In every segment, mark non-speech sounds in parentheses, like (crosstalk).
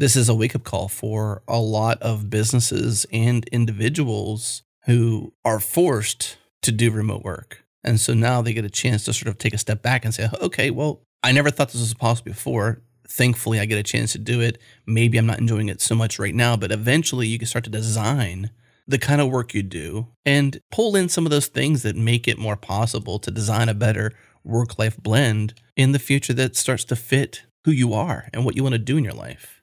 this is a wake up call for a lot of businesses and individuals who are forced to do remote work. And so now they get a chance to sort of take a step back and say, okay, well, I never thought this was possible before. Thankfully, I get a chance to do it. Maybe I'm not enjoying it so much right now, but eventually you can start to design the kind of work you do and pull in some of those things that make it more possible to design a better work life blend in the future that starts to fit who you are and what you want to do in your life.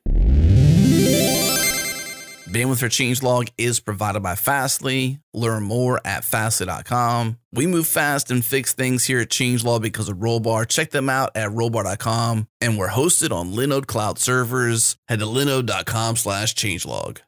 Bandwidth for Changelog is provided by Fastly. Learn more at fastly.com. We move fast and fix things here at Changelog because of Rollbar. Check them out at rollbar.com. And we're hosted on Linode Cloud servers. Head to linode.com slash changelog.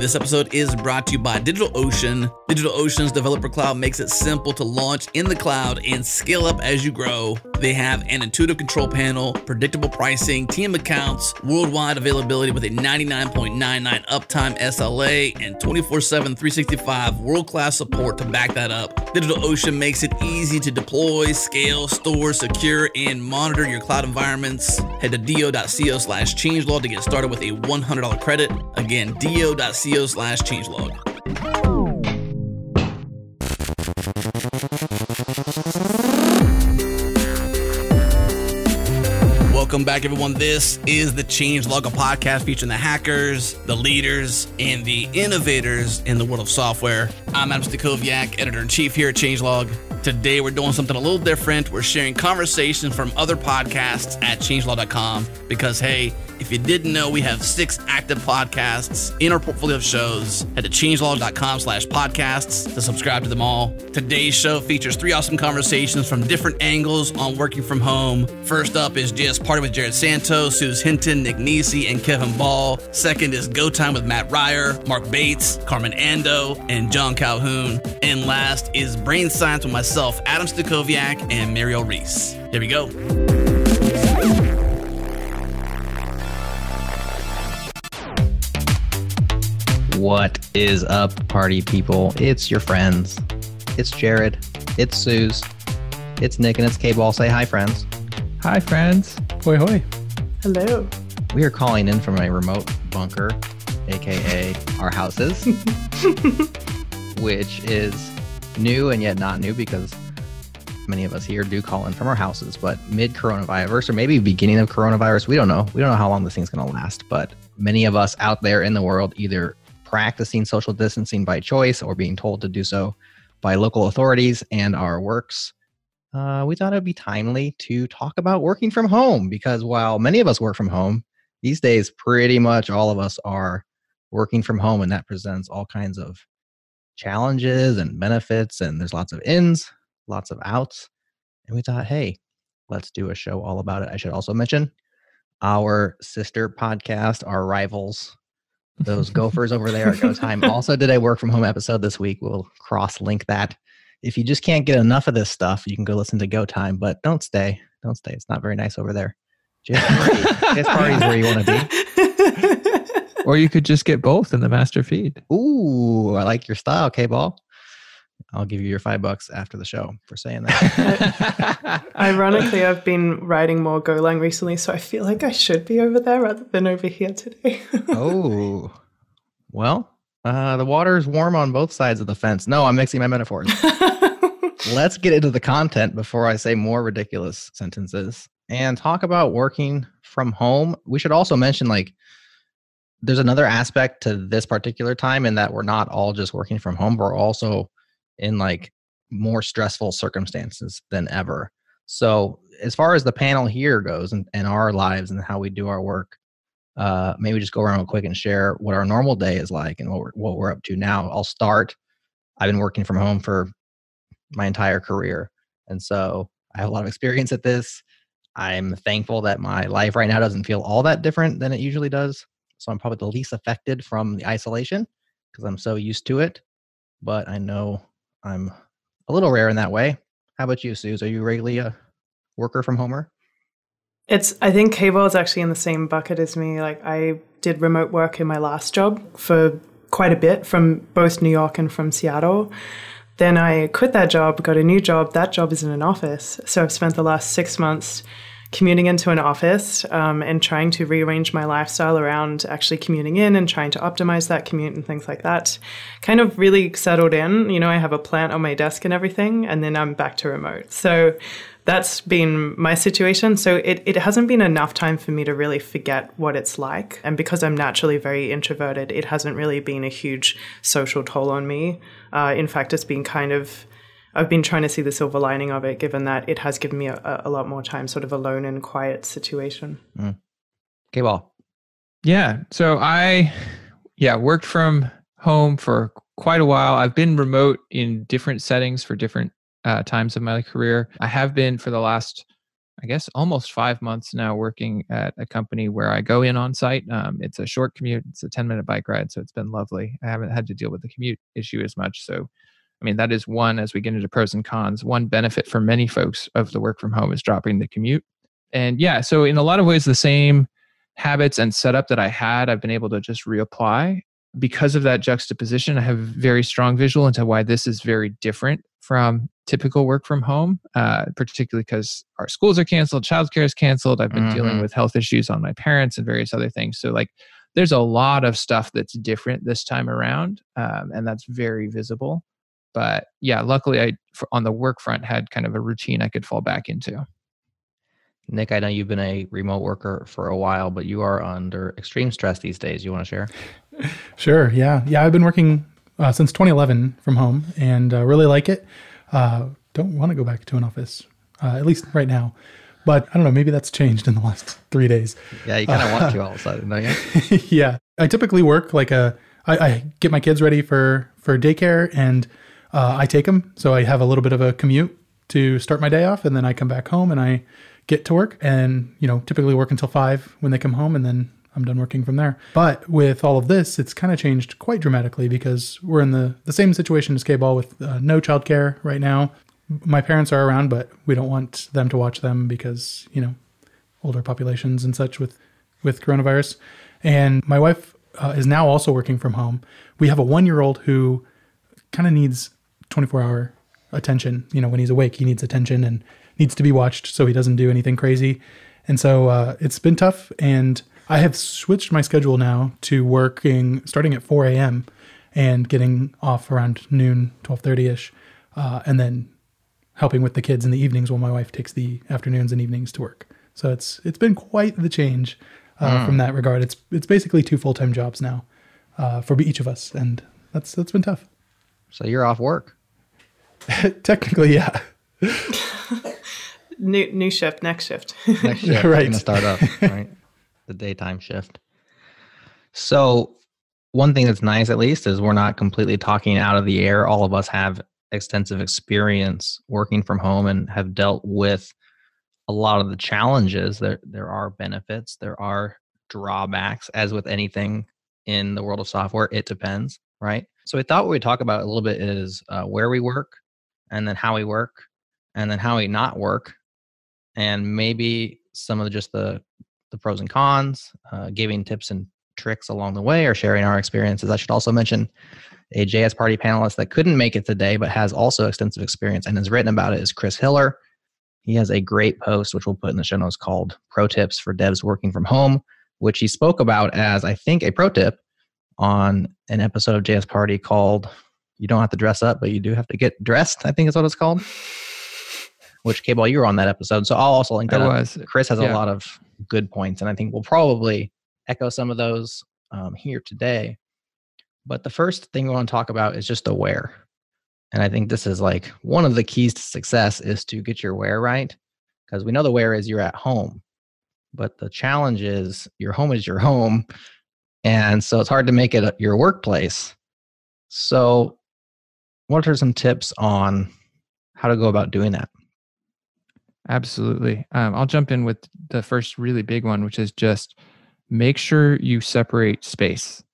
This episode is brought to you by DigitalOcean. DigitalOcean's developer cloud makes it simple to launch in the cloud and scale up as you grow. They have an intuitive control panel, predictable pricing, team accounts, worldwide availability with a 99.99 uptime SLA, and 24 7, 365 world class support to back that up. DigitalOcean makes it easy to deploy, scale, store, secure, and monitor your cloud environments. Head to do.co slash changelog to get started with a $100 credit. Again, do.co co slash changelog. Welcome back, everyone. This is the Changelog, a podcast featuring the hackers, the leaders, and the innovators in the world of software. I'm Adam Stacoviak, editor in chief here at Changelog. Today, we're doing something a little different. We're sharing conversations from other podcasts at changelog.com because, hey, if you didn't know, we have six active podcasts in our portfolio of shows. Head to changelog.com slash podcasts to subscribe to them all. Today's show features three awesome conversations from different angles on working from home. First up is JS Party with Jerod Santos, Suze Hinton, Nick Nisi, and Kevin Ball. Second is Go Time with Mat Ryer, Mark Bates, Carmen Andoh, and Jon Calhoun. And last is Brain Science with myself, Adam Stacoviak, and Mireille Reece. Here we go. What is up, party people? It's your friends. It's Jerod. It's Suze. It's Nick and it's K Ball. Say hi, friends. Hi, friends. Hoi, hoi. Hello. We are calling in from a remote bunker, aka our houses, (laughs) which is new and yet not new because many of us here do call in from our houses. But mid coronavirus, or maybe beginning of coronavirus, we don't know. We don't know how long this thing's going to last. But many of us out there in the world either practicing social distancing by choice or being told to do so by local authorities and our works, uh, we thought it would be timely to talk about working from home because while many of us work from home, these days pretty much all of us are working from home and that presents all kinds of challenges and benefits and there's lots of ins, lots of outs. And we thought, hey, let's do a show all about it. I should also mention our sister podcast, our rivals, those (laughs) gophers over there at Go Time also did a work from home episode this week. We'll cross link that. If you just can't get enough of this stuff, you can go listen to Go Time, but don't stay. Don't stay. It's not very nice over there. Just party. JS Party's where you want to be. Or you could just get both in the master feed. Ooh, I like your style, K Ball. I'll give you your five bucks after the show for saying that. (laughs) Ironically, I've been writing more Golang recently, so I feel like I should be over there rather than over here today. (laughs) oh, well, uh, the water is warm on both sides of the fence. No, I'm mixing my metaphors. (laughs) Let's get into the content before I say more ridiculous sentences and talk about working from home. We should also mention like there's another aspect to this particular time in that we're not all just working from home. We're also in like more stressful circumstances than ever. So, as far as the panel here goes and, and our lives and how we do our work, uh, maybe just go around real quick and share what our normal day is like and what we're, what we're up to now. I'll start. I've been working from home for my entire career. And so I have a lot of experience at this. I'm thankful that my life right now doesn't feel all that different than it usually does. So I'm probably the least affected from the isolation because I'm so used to it. But I know I'm a little rare in that way. How about you, Suze? Are you regularly a worker from homer? It's I think K Ball is actually in the same bucket as me. Like I did remote work in my last job for quite a bit from both New York and from Seattle. Then I quit that job, got a new job. That job is in an office. So I've spent the last six months commuting into an office um, and trying to rearrange my lifestyle around actually commuting in and trying to optimize that commute and things like that. Kind of really settled in. You know, I have a plant on my desk and everything, and then I'm back to remote. So that's been my situation. So it, it hasn't been enough time for me to really forget what it's like. And because I'm naturally very introverted, it hasn't really been a huge social toll on me. Uh, in fact, it's been kind of, I've been trying to see the silver lining of it, given that it has given me a, a lot more time, sort of alone and quiet situation. Mm. Okay, well. Yeah. So I, yeah, worked from home for quite a while. I've been remote in different settings for different uh, times of my career. I have been for the last, I guess, almost five months now working at a company where I go in on site. Um, it's a short commute, it's a 10 minute bike ride. So it's been lovely. I haven't had to deal with the commute issue as much. So, I mean, that is one, as we get into pros and cons, one benefit for many folks of the work from home is dropping the commute. And yeah, so in a lot of ways, the same habits and setup that I had, I've been able to just reapply. Because of that juxtaposition, I have very strong visual into why this is very different from typical work from home, uh, particularly because our schools are canceled, childcare is canceled. I've been mm-hmm. dealing with health issues on my parents and various other things. So, like, there's a lot of stuff that's different this time around, um, and that's very visible. But yeah, luckily, I on the work front had kind of a routine I could fall back into. Nick, I know you've been a remote worker for a while, but you are under extreme stress these days. You want to share? (laughs) Sure. Yeah. Yeah. I've been working uh, since 2011 from home and uh, really like it. Uh, don't want to go back to an office, uh, at least right now. But I don't know, maybe that's changed in the last three days. Yeah, you kind of want to all of a sudden, don't you? (laughs) yeah. I typically work like a, I, I get my kids ready for, for daycare and uh, I take them. So I have a little bit of a commute to start my day off and then I come back home and I get to work and, you know, typically work until five when they come home and then I'm done working from there. But with all of this, it's kind of changed quite dramatically because we're in the, the same situation as K-Ball with uh, no childcare right now. My parents are around, but we don't want them to watch them because, you know, older populations and such with, with coronavirus. And my wife uh, is now also working from home. We have a one year old who kind of needs 24 hour attention. You know, when he's awake, he needs attention and needs to be watched so he doesn't do anything crazy. And so uh, it's been tough. And I have switched my schedule now to working starting at 4 a.m. and getting off around noon, 12:30 ish, uh, and then helping with the kids in the evenings while my wife takes the afternoons and evenings to work. So it's it's been quite the change uh, mm. from that regard. It's it's basically two full time jobs now uh, for each of us, and that's that's been tough. So you're off work. (laughs) Technically, yeah. (laughs) new new shift, next shift. next shift, (laughs) right. Gonna start up, right? the daytime shift. So, one thing that's nice, at least, is we're not completely talking out of the air. All of us have extensive experience working from home and have dealt with a lot of the challenges. There, there are benefits, there are drawbacks, as with anything in the world of software. It depends, right? So, I thought what we'd talk about a little bit is uh, where we work, and then how we work, and then how we not work, and maybe some of just the the pros and cons, uh, giving tips and tricks along the way, or sharing our experiences. I should also mention a JS Party panelist that couldn't make it today, but has also extensive experience and has written about it is Chris Hiller. He has a great post, which we'll put in the show notes, called Pro Tips for Devs Working from Home, which he spoke about as, I think, a pro tip on an episode of JS Party called You Don't Have to Dress Up, but You Do Have to Get Dressed, I think is what it's called. Which, K-Ball, you were on that episode. So I'll also link that. I was. Chris has yeah. a lot of good points. And I think we'll probably echo some of those um, here today. But the first thing we want to talk about is just the where, And I think this is like one of the keys to success is to get your where right. Because we know the where is you're at home. But the challenge is your home is your home. And so it's hard to make it your workplace. So, what are some tips on how to go about doing that? Absolutely. Um, I'll jump in with the first really big one, which is just make sure you separate space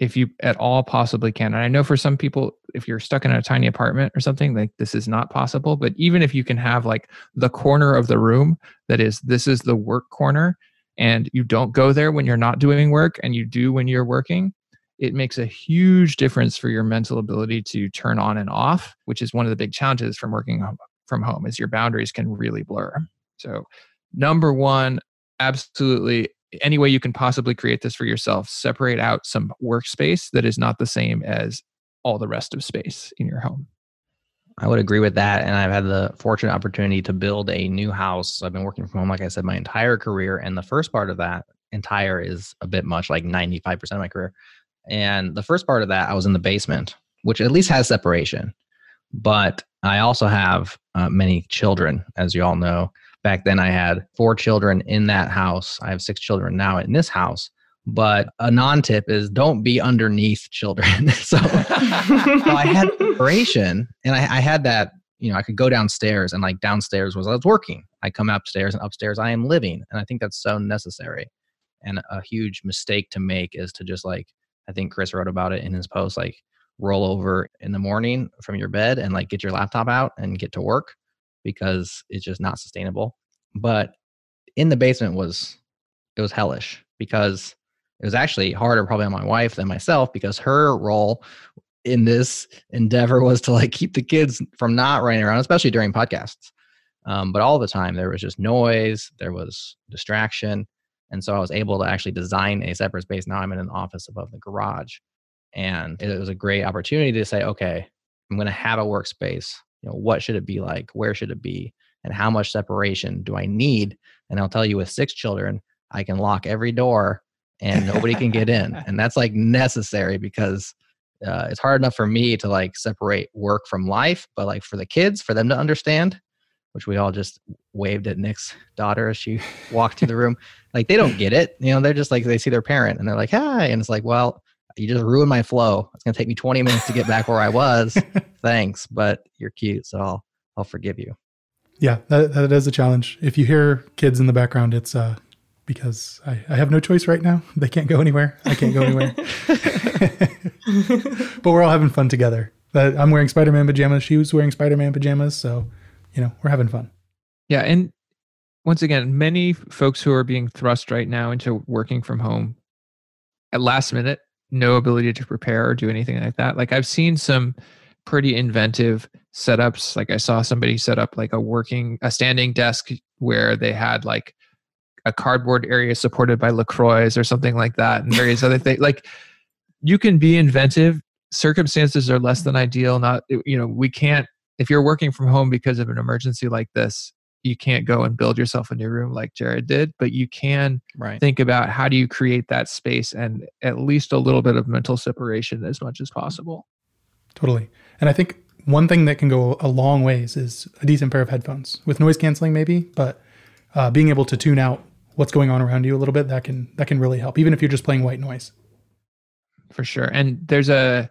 if you at all possibly can. And I know for some people, if you're stuck in a tiny apartment or something, like this is not possible. But even if you can have like the corner of the room that is, this is the work corner, and you don't go there when you're not doing work and you do when you're working, it makes a huge difference for your mental ability to turn on and off, which is one of the big challenges from working from home is your boundaries can really blur. So number one, absolutely any way you can possibly create this for yourself, separate out some workspace that is not the same as all the rest of space in your home. I would agree with that. And I've had the fortunate opportunity to build a new house. I've been working from home, like I said, my entire career. And the first part of that entire is a bit much, like 95% of my career. And the first part of that, I was in the basement, which at least has separation. But I also have uh, many children, as you all know. Back then, I had four children in that house. I have six children now in this house. But a non tip is don't be underneath children. (laughs) so, so, I had (laughs) separation and I, I had that, you know, I could go downstairs and like downstairs was I was working. I come upstairs and upstairs I am living. And I think that's so necessary. And a huge mistake to make is to just like, I think Chris wrote about it in his post, like roll over in the morning from your bed and like get your laptop out and get to work because it's just not sustainable. But in the basement was it was hellish because it was actually harder probably on my wife than myself because her role in this endeavor was to like keep the kids from not running around, especially during podcasts. Um, but all the time there was just noise, there was distraction. And so I was able to actually design a separate space. Now I'm in an office above the garage. And it was a great opportunity to say, okay, I'm going to have a workspace. You know, what should it be like? Where should it be? And how much separation do I need? And I'll tell you, with six children, I can lock every door and nobody can get in. (laughs) And that's like necessary because uh, it's hard enough for me to like separate work from life, but like for the kids, for them to understand, which we all just waved at Nick's daughter as she (laughs) walked to the room. Like they don't get it. You know, they're just like they see their parent and they're like, hi. And it's like, well, you just ruined my flow. It's gonna take me 20 minutes to get back where I was. (laughs) Thanks, but you're cute, so I'll I'll forgive you. Yeah, that, that is a challenge. If you hear kids in the background, it's uh because I, I have no choice right now. They can't go anywhere. I can't go anywhere. (laughs) but we're all having fun together. I'm wearing Spider-Man pajamas. She was wearing Spider-Man pajamas. So, you know, we're having fun. Yeah, and once again, many folks who are being thrust right now into working from home at last minute, no ability to prepare or do anything like that. Like I've seen some pretty inventive setups. Like I saw somebody set up like a working, a standing desk where they had like a cardboard area supported by LaCroix or something like that and various other things. Like you can be inventive. Circumstances are less than ideal. Not, you know, we can't, if you're working from home because of an emergency like this, you can't go and build yourself a new room like Jerod did, but you can right. think about how do you create that space and at least a little bit of mental separation as much as possible. Totally. And I think one thing that can go a long ways is a decent pair of headphones with noise canceling, maybe, but uh, being able to tune out what's going on around you a little bit that can that can really help even if you're just playing white noise for sure and there's a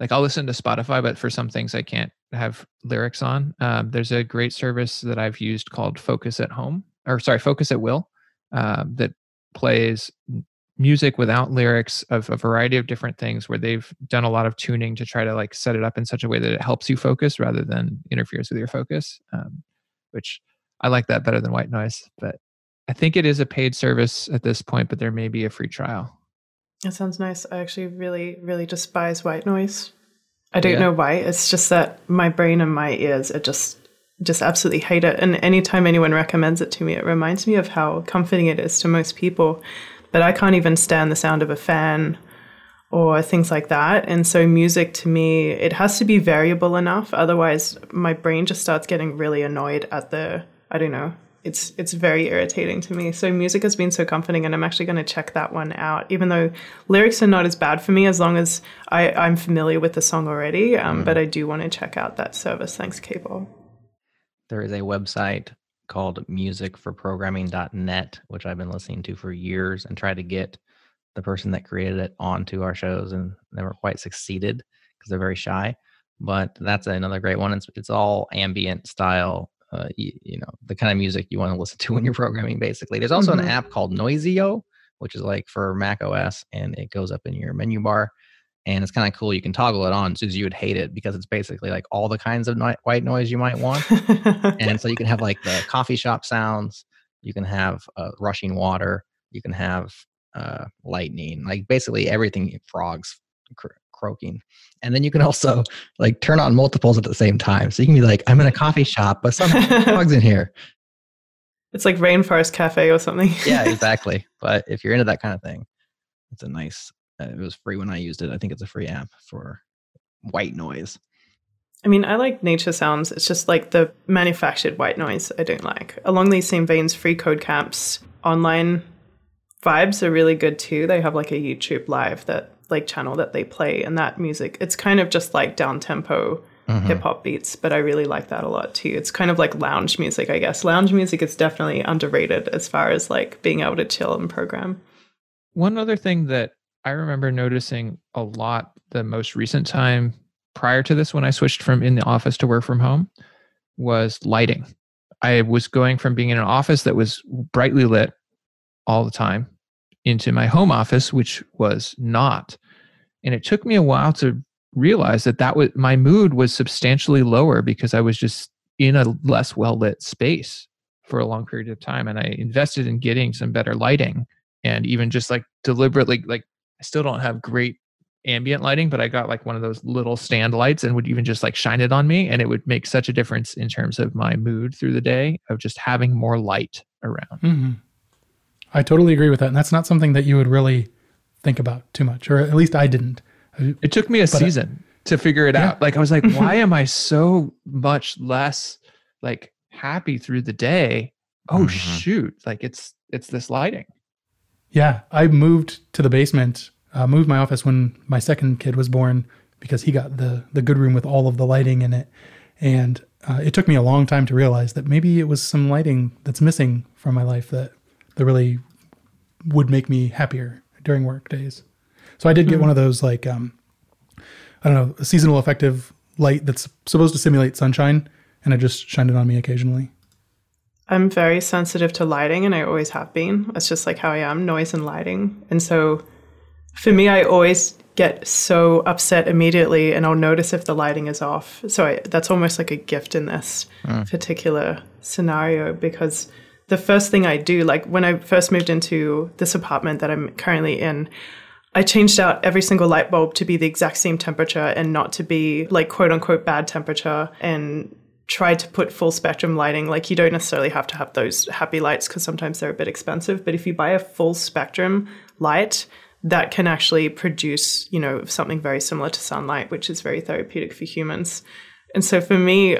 like i'll listen to spotify but for some things i can't have lyrics on um, there's a great service that i've used called focus at home or sorry focus at will uh, that plays music without lyrics of a variety of different things where they've done a lot of tuning to try to like set it up in such a way that it helps you focus rather than interferes with your focus um, which i like that better than white noise but I think it is a paid service at this point, but there may be a free trial. That sounds nice. I actually really, really despise white noise. I don't yeah. know why. It's just that my brain and my ears are just just absolutely hate it. And anytime anyone recommends it to me, it reminds me of how comforting it is to most people. But I can't even stand the sound of a fan or things like that. And so music to me, it has to be variable enough. Otherwise my brain just starts getting really annoyed at the I don't know, it's it's very irritating to me. So music has been so comforting, and I'm actually going to check that one out. Even though lyrics are not as bad for me, as long as I, I'm familiar with the song already. Um, mm. But I do want to check out that service. Thanks, K Ball. There is a website called musicforprogramming.net, which I've been listening to for years and tried to get the person that created it onto our shows, and never quite succeeded because they're very shy. But that's another great one. It's it's all ambient style uh, you, you, know the kind of music you want to listen to when you're programming basically there's also mm-hmm. an app called noizio which is like for mac os and it goes up in your menu bar and it's kind of cool you can toggle it on so you would hate it because it's basically like all the kinds of no- white noise you might want and so you can have like the (laughs) coffee shop sounds you can have uh, rushing water you can have uh, lightning like basically everything frogs croaking. And then you can also like turn on multiples at the same time. So you can be like, I'm in a coffee (laughs) shop, but some dogs in here. It's like Rainforest Cafe or something. yeah, (laughs) exactly. But if you're into that kind of thing, it's a nice. Uh, it was free when I used it. I think it's a free app for white noise. I mean, I like nature sounds. It's just like the manufactured white noise I don't like. Along these same veins, Free Code Camp's online vibes are really good too. They have like a YouTube live that like channel that they play and that music. It's kind of just like down tempo mm-hmm. hip hop beats, but I really like that a lot too. It's kind of like lounge music, I guess. Lounge music is definitely underrated as far as like being able to chill and program. One other thing that I remember noticing a lot the most recent time prior to this when I switched from in the office to work from home was lighting. I was going from being in an office that was brightly lit all the time into my home office, which was not. And it took me a while to realize that that was my mood was substantially lower because I was just in a less well lit space for a long period of time. And I invested in getting some better lighting and even just like deliberately, like, I still don't have great ambient lighting, but I got like one of those little stand lights and would even just like shine it on me. And it would make such a difference in terms of my mood through the day of just having more light around. Mm-hmm. I totally agree with that. And that's not something that you would really think about too much, or at least I didn't. It took me a but uh, season I, to figure it yeah. out. Like I was like, (laughs) why am I so much less like happy through the day? Oh mm-hmm. shoot. Like it's it's this lighting. Yeah. I moved to the basement, uh, moved my office when my second kid was born because he got the the good room with all of the lighting in it. And uh, it took me a long time to realize that maybe it was some lighting that's missing from my life that that really would make me happier during work days. So I did get mm-hmm. one of those like um, I don't know, a seasonal affective light that's supposed to simulate sunshine, and I just shined it on me occasionally. I'm very sensitive to lighting, and I always have been. That's just like how I am, noise and lighting. And so, for me, I always get so upset immediately, and I'll notice if the lighting is off. So I, that's almost like a gift in this mm. particular scenario because the first thing I do, like when I first moved into this apartment that I'm currently in, I changed out every single light bulb to be the exact same temperature and not to be like quote unquote bad temperature and tried to put full spectrum lighting. Like you don't necessarily have to have those happy lights because sometimes they're a bit expensive. But if you buy a full spectrum light, that can actually produce, you know, something very similar to sunlight, which is very therapeutic for humans. And so for me,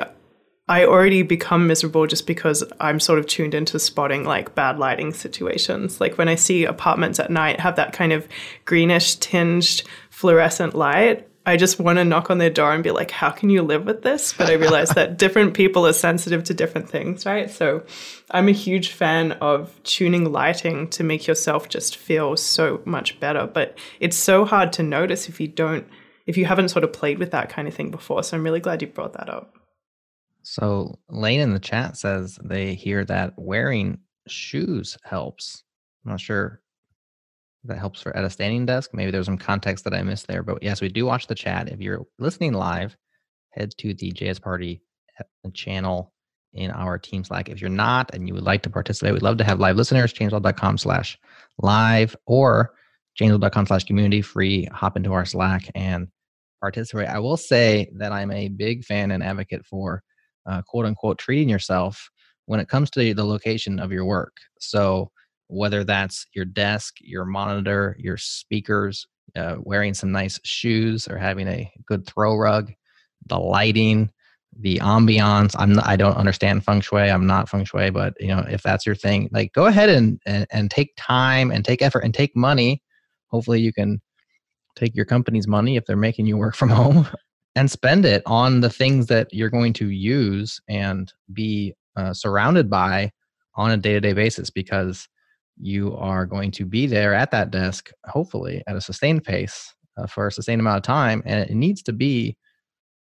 I already become miserable just because I'm sort of tuned into spotting like bad lighting situations. Like when I see apartments at night have that kind of greenish tinged fluorescent light, I just want to knock on their door and be like, how can you live with this? But I realize that (laughs) different people are sensitive to different things, right? So I'm a huge fan of tuning lighting to make yourself just feel so much better. But it's so hard to notice if you don't, if you haven't sort of played with that kind of thing before. So I'm really glad you brought that up. So Lane in the chat says they hear that wearing shoes helps. I'm not sure that helps for at a standing desk. Maybe there's some context that I missed there, but yes, we do watch the chat. If you're listening live, head to the JS Party uh, channel in our team Slack. If you're not and you would like to participate, we'd love to have live listeners. Changelog.com slash live or changelog.com slash community free. Hop into our Slack and participate. I will say that I'm a big fan and advocate for uh, quote unquote treating yourself when it comes to the location of your work. So whether that's your desk, your monitor, your speakers, uh, wearing some nice shoes, or having a good throw rug, the lighting, the ambiance. I'm not, I don't understand feng shui. I'm not feng shui, but you know if that's your thing, like go ahead and, and and take time and take effort and take money. Hopefully you can take your company's money if they're making you work from (laughs) home and spend it on the things that you're going to use and be uh, surrounded by on a day-to-day basis because you are going to be there at that desk hopefully at a sustained pace uh, for a sustained amount of time and it needs to be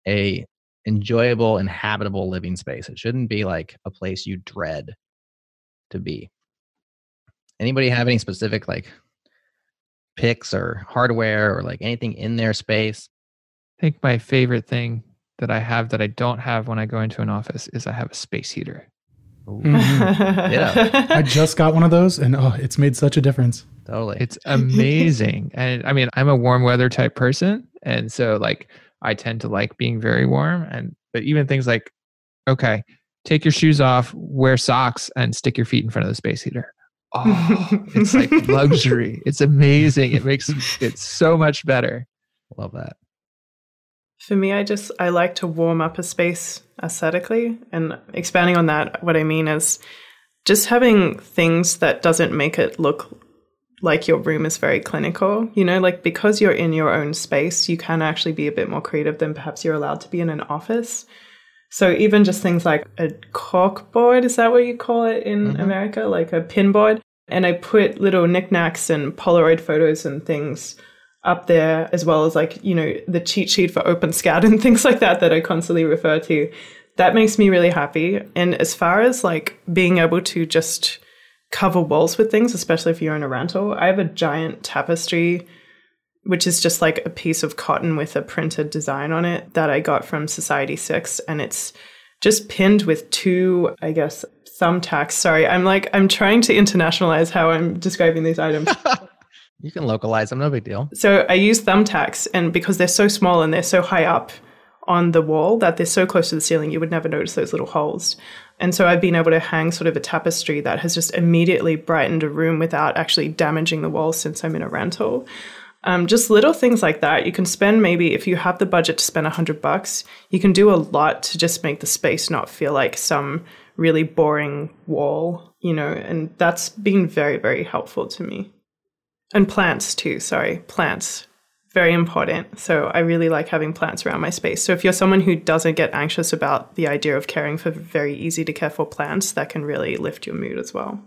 a enjoyable and habitable living space. It shouldn't be like a place you dread to be. Anybody have any specific like picks or hardware or like anything in their space I think my favorite thing that I have that I don't have when I go into an office is I have a space heater. Mm-hmm. (laughs) yeah. I just got one of those and oh, it's made such a difference. Totally. It's amazing. (laughs) and I mean, I'm a warm weather type person. And so like I tend to like being very warm. And but even things like, okay, take your shoes off, wear socks, and stick your feet in front of the space heater. Oh, it's like (laughs) luxury. It's amazing. It makes it so much better. Love that. For me, I just I like to warm up a space aesthetically, and expanding on that, what I mean is just having things that doesn't make it look like your room is very clinical. You know, like because you're in your own space, you can actually be a bit more creative than perhaps you're allowed to be in an office. So even just things like a cork board, is that what you call it in mm-hmm. America? Like a pin board. And I put little knickknacks and Polaroid photos and things up there, as well as like, you know, the cheat sheet for OpenSCAD (laughs) and things like that that I constantly refer to. That makes me really happy. And as far as like being able to just cover walls with things, especially if you're in a rental, I have a giant tapestry which is just like a piece of cotton with a printed design on it that I got from Society 6 and it's just pinned with two, I guess, thumbtacks. Sorry, I'm like I'm trying to internationalize how I'm describing these items. (laughs) you can localize them, no big deal. So I use thumbtacks and because they're so small and they're so high up on the wall that they're so close to the ceiling you would never notice those little holes. And so I've been able to hang sort of a tapestry that has just immediately brightened a room without actually damaging the walls since I'm in a rental. Um, just little things like that. You can spend maybe if you have the budget to spend a hundred bucks, you can do a lot to just make the space not feel like some really boring wall, you know, and that's been very, very helpful to me. And plants too, sorry, plants. Very important. So I really like having plants around my space. So if you're someone who doesn't get anxious about the idea of caring for very easy to care for plants, that can really lift your mood as well.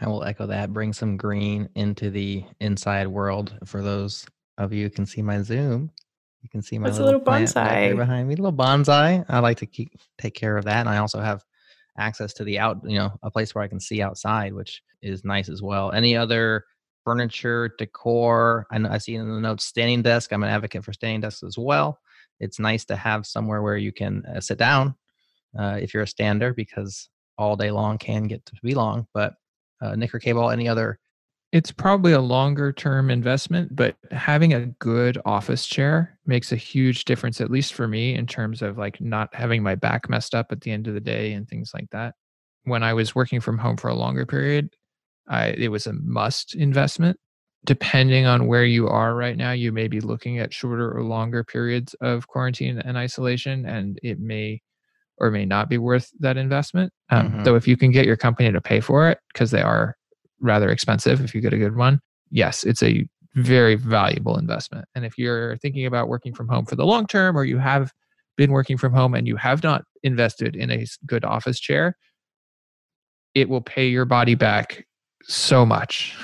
I will echo that. Bring some green into the inside world. For those of you who can see my Zoom, you can see my little, little bonsai behind me. Little bonsai. I like to keep take care of that, and I also have access to the out. You know, a place where I can see outside, which is nice as well. Any other furniture, decor? I know I see in the notes standing desk. I'm an advocate for standing desks as well. It's nice to have somewhere where you can uh, sit down uh, if you're a stander because all day long can get to be long, but uh, Nick or K Ball, any other? It's probably a longer term investment, but having a good office chair makes a huge difference, at least for me, in terms of like not having my back messed up at the end of the day and things like that. When I was working from home for a longer period, I, it was a must investment. Depending on where you are right now, you may be looking at shorter or longer periods of quarantine and isolation, and it may or may not be worth that investment. Um, mm-hmm. Though, if you can get your company to pay for it, because they are rather expensive if you get a good one, yes, it's a very valuable investment. And if you're thinking about working from home for the long term, or you have been working from home and you have not invested in a good office chair, it will pay your body back so much.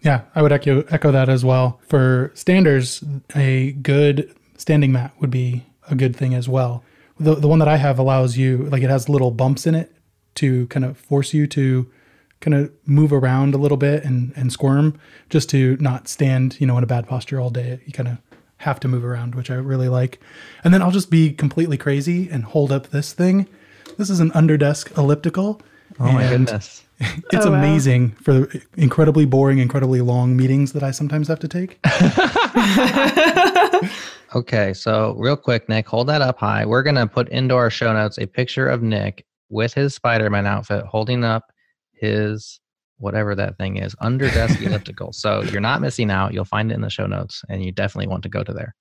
Yeah, I would echo echo that as well. For standers, a good standing mat would be a good thing as well the the one that I have allows you like it has little bumps in it to kind of force you to kind of move around a little bit and and squirm just to not stand you know in a bad posture all day. You kind of have to move around, which I really like. And then I'll just be completely crazy and hold up this thing. This is an underdesk elliptical. Oh my goodness. (laughs) It's oh, amazing wow. for incredibly boring, incredibly long meetings that I sometimes have to take. (laughs) Okay, so real quick, Nick, hold that up high. We're gonna put into our show notes a picture of Nick with his Spider-Man outfit, holding up his whatever that thing is, under desk elliptical. So you're not missing out. You'll find it in the show notes, and you definitely want to go to there.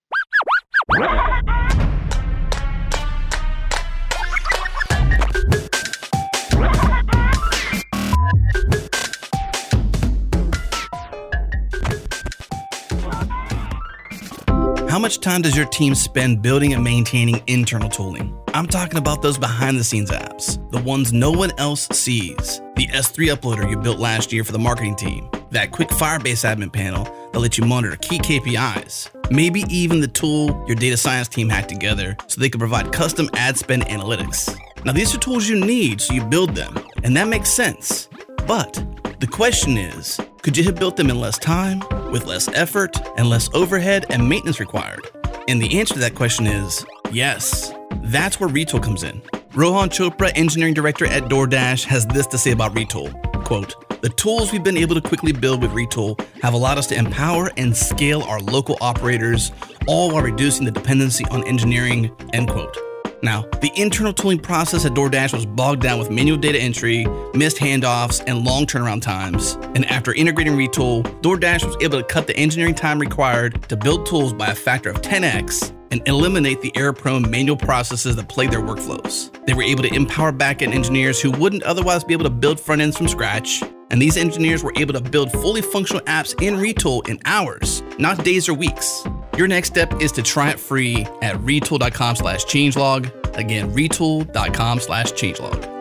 Much time does your team spend building and maintaining internal tooling? I'm talking about those behind the scenes apps, the ones no one else sees. The S3 uploader you built last year for the marketing team, that quick Firebase admin panel that lets you monitor key KPIs, maybe even the tool your data science team hacked together so they can provide custom ad spend analytics. Now, these are tools you need, so you build them, and that makes sense. But the question is could you have built them in less time, with less effort, and less overhead and maintenance required? And the answer to that question is yes. That's where Retool comes in. Rohan Chopra, engineering director at DoorDash, has this to say about Retool. Quote, the tools we've been able to quickly build with Retool have allowed us to empower and scale our local operators, all while reducing the dependency on engineering, end quote. Now, the internal tooling process at DoorDash was bogged down with manual data entry, missed handoffs, and long turnaround times. And after integrating Retool, DoorDash was able to cut the engineering time required to build tools by a factor of 10x and eliminate the error prone manual processes that plague their workflows. They were able to empower backend engineers who wouldn't otherwise be able to build front ends from scratch. And these engineers were able to build fully functional apps in Retool in hours, not days or weeks. Your next step is to try it free at retool.com slash changelog. Again, retool.com slash changelog.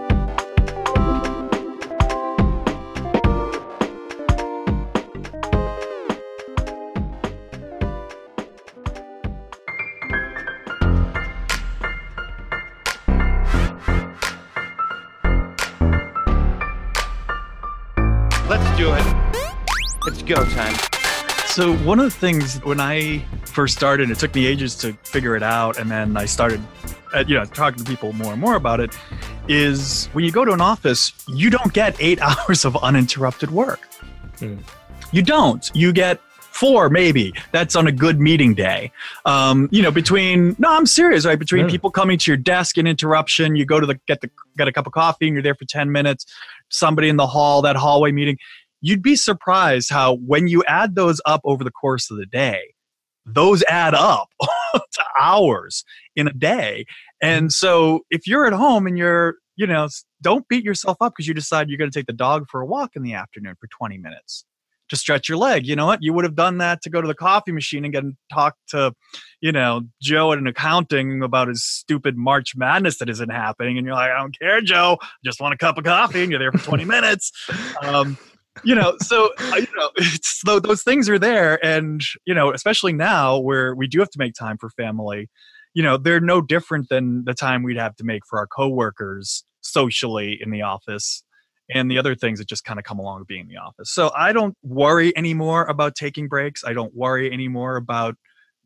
So one of the things when I first started, it took me ages to figure it out, and then I started, uh, you know, talking to people more and more about it. Is when you go to an office, you don't get eight (laughs) hours of uninterrupted work. Hmm. You don't. You get four, maybe. That's on a good meeting day. Um, you know, between no, I'm serious, right? Between Yeah. people coming to your desk and interruption, you go to the get the get a cup of coffee, and you're there for ten minutes. Somebody in the hall, that hallway meeting you'd be surprised how when you add those up over the course of the day, those add up (laughs) to hours in a day. And so if you're at home and you're, you know, don't beat yourself up because you decide you're going to take the dog for a walk in the afternoon for 20 minutes to stretch your leg. You know what? You would have done that to go to the coffee machine and get and talk to, you know, Joe at an accounting about his stupid March Madness that isn't happening. And you're like, I don't care, Joe. I just want a cup of coffee. And you're there for 20 (laughs) minutes. Um, you know so uh, you know (laughs) it's tho- those things are there and you know especially now where we do have to make time for family you know they're no different than the time we'd have to make for our coworkers socially in the office and the other things that just kind of come along with being in the office. So i don't worry anymore about taking breaks. I don't worry anymore about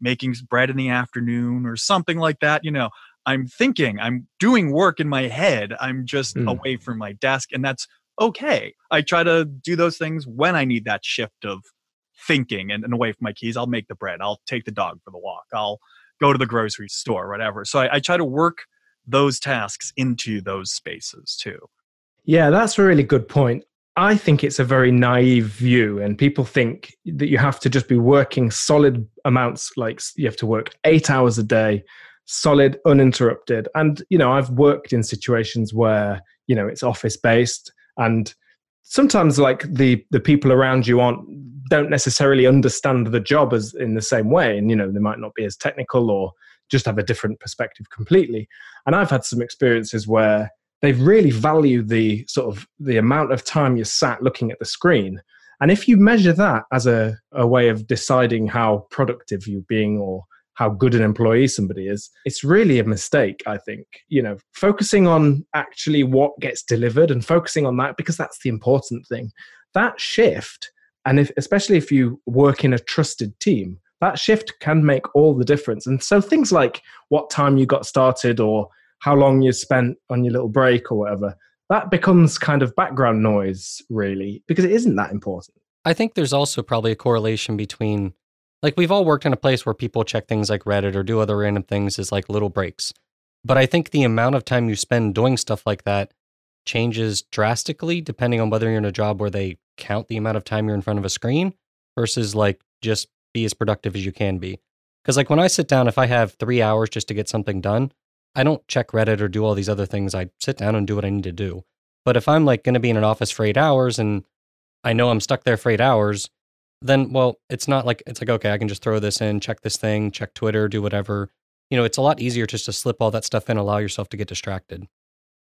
making bread in the afternoon or something like that you know. I'm thinking i'm doing work in my head. I'm just Hmm. away from my desk and that's okay. I try to do those things when I need that shift of thinking and, and away from my keys. I'll make the bread. I'll take the dog for the walk. I'll go to the grocery store, whatever. So I, I try to work those tasks into those spaces too. Yeah, that's a really good point. I think it's a very naive view, and people think that you have to just be working solid amounts, like you have to work eight hours a day, solid, uninterrupted. And, you know, I've worked in situations where, you know, it's office based, and sometimes like the the people around you aren't don't necessarily understand the job as in the same way. And you know they might not be as technical or just have a different perspective completely. And i've had some experiences where they really value the sort of the amount of time you sat looking at the screen. And if you measure that as a, a way of deciding how productive you're being or how good an employee somebody is it's really a mistake i think. You know focusing on actually what gets delivered and focusing on that because that's the important thing. That shift and if, especially if you work in a trusted team that shift can make all the difference. And so things like what time you got started or how long you spent on your little break or whatever that becomes kind of background noise really because it isn't that important. I think there's also probably a correlation between, like, we've all worked in a place where people check things like Reddit or do other random things as like little breaks. But I think the amount of time you spend doing stuff like that changes drastically depending on whether you're in a job where they count the amount of time you're in front of a screen versus like just be as productive as you can be. Because, like, when I sit down, if I have three hours just to get something done, I don't check Reddit or do all these other things. I sit down and do what I need to do. But if I'm like going to be in an office for eight hours and I know I'm stuck there for eight hours, then, well, it's not like, it's like, okay, I can just throw this in, check this thing, check Twitter, do whatever. You know, it's a lot easier just to slip all that stuff in, allow yourself to get distracted.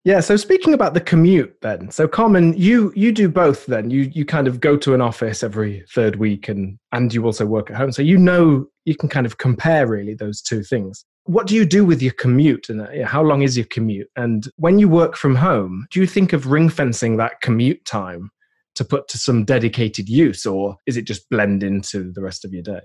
Yeah. So speaking about the commute, then, so Carmen, you you do both. Then you you kind of go to an office every third week, and and you also work at home. So you know you can kind of compare really those two things. What do you do with your commute, and uh, how long is your commute? And when you work from home, do you think of ring fencing that commute time to put to some dedicated use, or is it just blend into the rest of your day?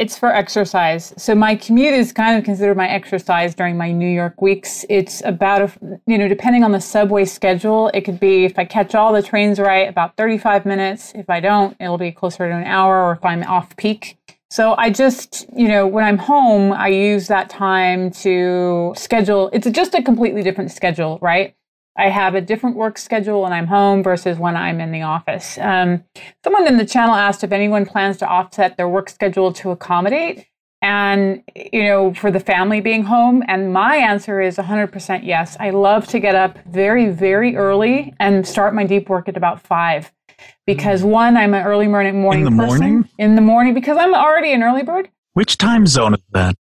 It's for exercise. So my commute is kind of considered my exercise during my New York weeks. It's about a, you know, depending on the subway schedule, it could be if I catch all the trains right, about 35 minutes. If I don't, it'll be closer to an hour or if I'm off peak. So I just, you know, when I'm home, I use that time to schedule. It's just a completely different schedule, right? I have a different work schedule when I'm home versus when I'm in the office. Um, someone in the channel asked if anyone plans to offset their work schedule to accommodate and you know for the family being home. And my answer is 100% yes. I love to get up very very early and start my deep work at about 5 because mm. one i'm an early morning morning in the person. morning? In the morning because i'm already an early bird. Which time zone is that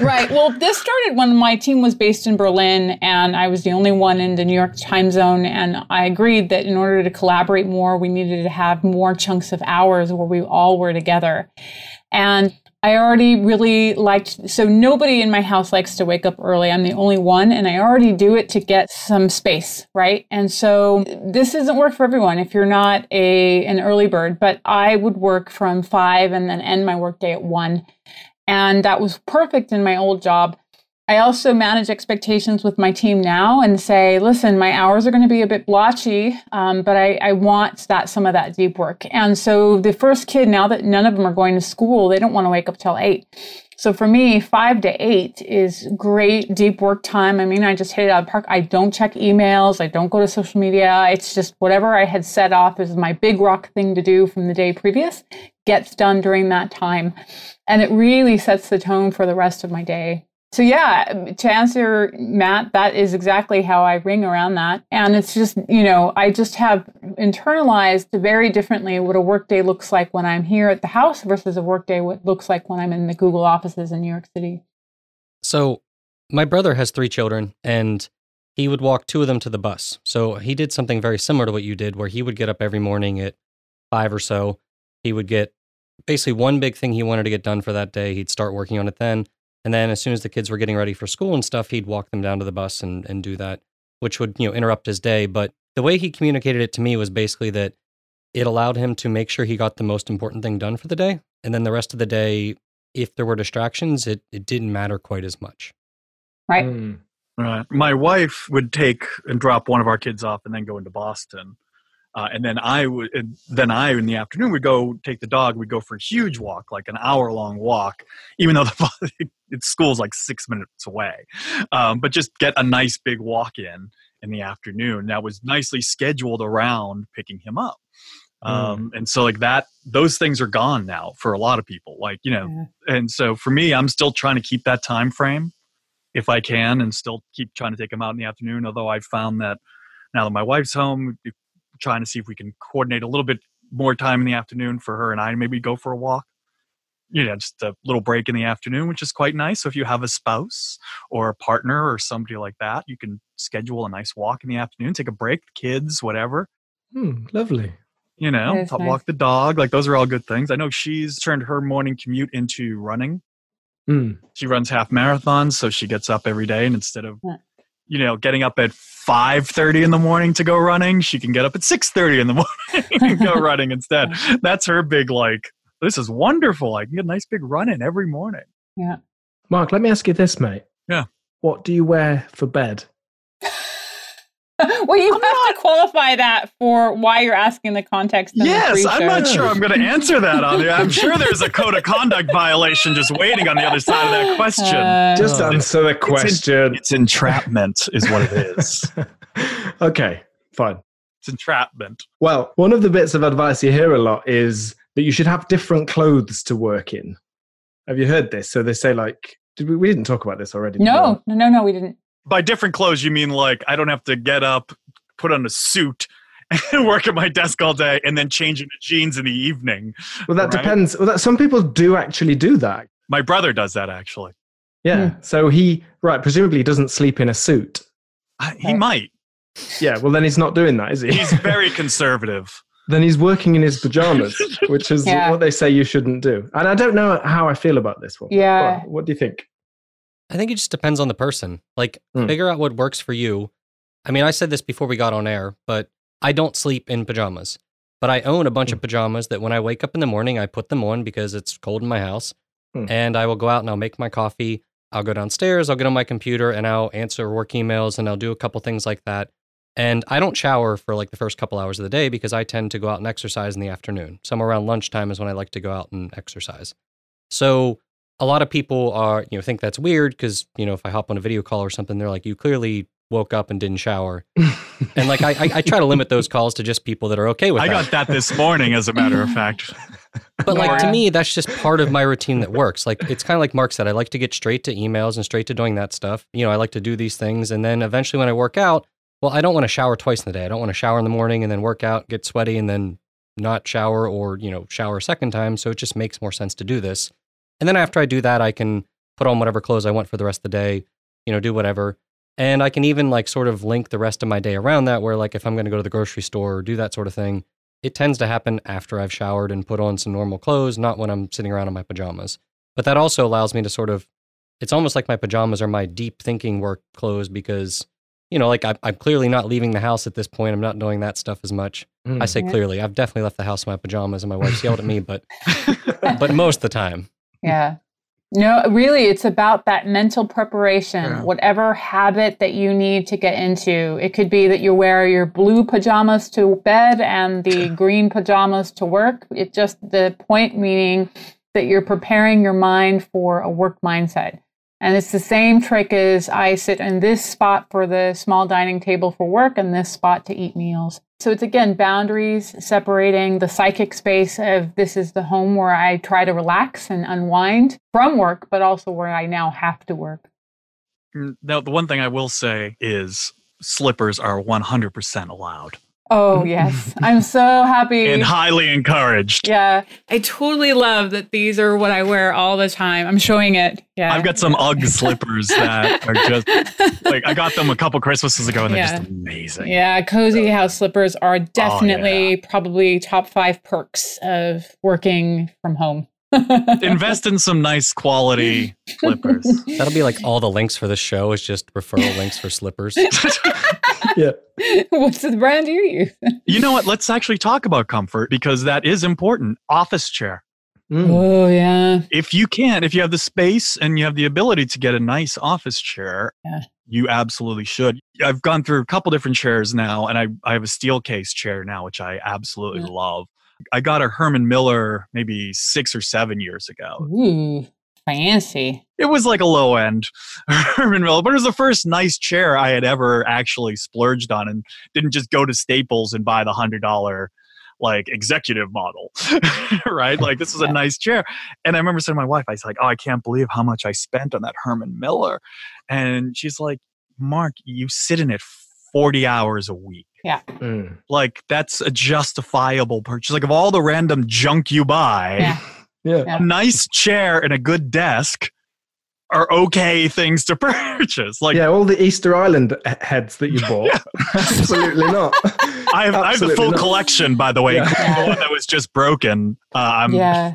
right. Well, this started when my team was based in Berlin and I was the only one in the New York time zone. And I agreed that in order to collaborate more, we needed to have more chunks of hours where we all were together. And I already really liked, so nobody in my house likes to wake up early. I'm the only one, and I already do it to get some space, right? And so this doesn't work for everyone if you're not a an early bird, but I would work from five and then end my workday at one. And that was perfect in my old job. I also manage expectations with my team now and say, listen, my hours are going to be a bit blotchy, um, but I, I, want that some of that deep work. And so the first kid, now that none of them are going to school, they don't want to wake up till eight. So for me, five to eight is great deep work time. I mean, I just hit it out of park. I don't check emails. I don't go to social media. It's just whatever I had set off as my big rock thing to do from the day previous gets done during that time. And it really sets the tone for the rest of my day. So yeah, to answer Mat, that is exactly how I ring around that. And it's just, you know, I just have internalized very differently what a workday looks like when I'm here at the house versus a workday what looks like when I'm in the Google offices in New York City. So my brother has three children and he would walk two of them to the bus. So he did something very similar to what you did where he would get up every morning at five or so. He would get basically one big thing he wanted to get done for that day. He'd start working on it then and then as soon as the kids were getting ready for school and stuff, he'd walk them down to the bus and, and do that, which would, you know, interrupt his day. But the way he communicated it to me was basically that it allowed him to make sure he got the most important thing done for the day. And then the rest of the day, if there were distractions, it, it didn't matter quite as much. Right. Mm. Right. My wife would take and drop one of our kids off and then go into Boston. Uh, and then I would, then I in the afternoon would go take the dog. We'd go for a huge walk, like an hour long walk, even though (laughs) the school's like six minutes away. Um, but just get a nice big walk in in the afternoon. That was nicely scheduled around picking him up. Mm. Um, and so like that, those things are gone now for a lot of people. Like you know, yeah. and so for me, I'm still trying to keep that time frame if I can, and still keep trying to take him out in the afternoon. Although I've found that now that my wife's home trying to see if we can coordinate a little bit more time in the afternoon for her and I maybe go for a walk. You know, just a little break in the afternoon, which is quite nice. So if you have a spouse or a partner or somebody like that, you can schedule a nice walk in the afternoon, take a break, kids, whatever. Hmm, lovely. You know, nice. walk the dog. Like those are all good things. I know she's turned her morning commute into running. Mm. She runs half marathons, so she gets up every day, and instead of you know, getting up at 5:30 in the morning to go running, she can get up at 6:30 in the (laughs) morning and go (laughs) running instead. That's her big like this is wonderful. I can get a nice big run in every morning. Yeah. Mark, let me ask you this, mate. Yeah. What do you wear for bed? (laughs) well, you I'm have not, to qualify that for why you're asking the context. yes, I'm not sure I'm going to answer that on there. I'm sure there's a code of conduct violation just waiting on the other side of that question. Uh, just answer the question. It's, it's entrapment, is what it is. (laughs) okay, fine. It's entrapment. Well, one of the bits of advice you hear a lot is that you should have different clothes to work in. Have you heard this? So they say like, did we, we didn't talk about this already. No, no, no, no, we didn't by different clothes, you mean like I don't have to get up, put on a suit, (laughs) and work at my desk all day, and then change into jeans in the evening. Well, that right? depends. Well, that, some people do actually do that. My brother does that actually. Yeah. Hmm. So he right presumably doesn't sleep in a suit. Uh, he might. Yeah. Well, then he's not doing that, is he? He's (laughs) very conservative. then he's working in his pajamas, which is (laughs) yeah. what they say you shouldn't do. And I don't know how I feel about this one. Yeah. What, what do you think? I think it just depends on the person. Like, mm. figure out what works for you. I mean, I said this before we got on air, but I don't sleep in pajamas. But I own a bunch mm. of pajamas that when I wake up in the morning, I put them on because it's cold in my house. Mm. And I will go out and I'll make my coffee. I'll go downstairs, I'll get on my computer and I'll answer work emails and I'll do a couple things like that. And I don't shower for like the first couple hours of the day because I tend to go out and exercise in the afternoon. Somewhere around lunchtime is when I like to go out and exercise. So a lot of people are, you know, think that's weird because, you know, if I hop on a video call or something, they're like, you clearly woke up and didn't shower. (laughs) and like, I, I, I try to limit those calls to just people that are okay with I that. got that this morning, as a matter of fact. (laughs) But like to me, that's just part of my routine that works. Like it's kind of like Mark said, I like to get straight to emails and straight to doing that stuff. You know, I like to do these things. And then eventually when I work out, well, I don't want to shower twice in the day. I don't want to shower in the morning and then work out, get sweaty and then not shower or, you know, shower a second time. So it just makes more sense to do this. And then after I do that, I can put on whatever clothes I want for the rest of the day, you know, do whatever. And I can even like sort of link the rest of my day around that where like if I'm going to go to the grocery store or do that sort of thing, it tends to happen after I've showered and put on some normal clothes, not when I'm sitting around in my pajamas. But that also allows me to sort of, it's almost like my pajamas are my deep thinking work clothes because, you know, like I, I'm clearly not leaving the house at this point. I'm not doing that stuff as much. Mm. I say Yeah. clearly. I've definitely left the house in my pajamas and my wife's yelled at me, but (laughs) but most of the time. Yeah. No, really, it's about that mental preparation, Yeah. whatever habit that you need to get into. It could be that you wear your blue pajamas to bed and the green pajamas to work. It just the point meaning that you're preparing your mind for a work mindset. And it's the same trick as I sit in this spot for the small dining table for work and this spot to eat meals. So it's again boundaries, separating the psychic space of this is the home where I try to relax and unwind from work, but also where I now have to work. Now, the one thing I will say is slippers are 100% allowed Oh, (laughs) yes. I'm so happy. and highly encouraged. yeah. I totally love that these are what I wear all the time. I'm showing it. Yeah. I've got some UGG slippers that are just (laughs) like I got them a couple Christmases ago and they're Yeah. just amazing. Yeah, cozy house slippers are oh, definitely probably top five perks of working from home. Invest in some nice quality slippers. That'll be like all the links for the show is just referral links for slippers. (laughs) yeah. What's the brand you use? (laughs) you know what? Let's actually talk about comfort because that is important. Office chair. Mm. Oh yeah. If you can, if you have the space and you have the ability to get a nice office chair, Yeah. you absolutely should. I've gone through a couple different chairs now, and I, I have a Steelcase chair now, which I absolutely Yeah. love. I got a Herman Miller maybe six or seven years ago. Ooh, fancy. It was like a low end (laughs) Herman Miller, but it was the first nice chair I had ever actually splurged on and didn't just go to Staples and buy the hundred dollar like executive model, (laughs) right? Like this was a nice chair. And I remember saying to my wife, I was like, oh, I can't believe how much I spent on that Herman Miller. And she's like, Mark, you sit in it 40 hours a week. Mm. Like that's a justifiable purchase. Like of all the random junk you buy, Yeah. (laughs) Yeah. Yeah. a nice chair and a good desk are okay things to (laughs) purchase. Like yeah, all the Easter Island heads that you (laughs) bought. Absolutely not. I have, I have the full not. collection, by the way. Yeah. including The one that was just broken. Uh, I'm, yeah.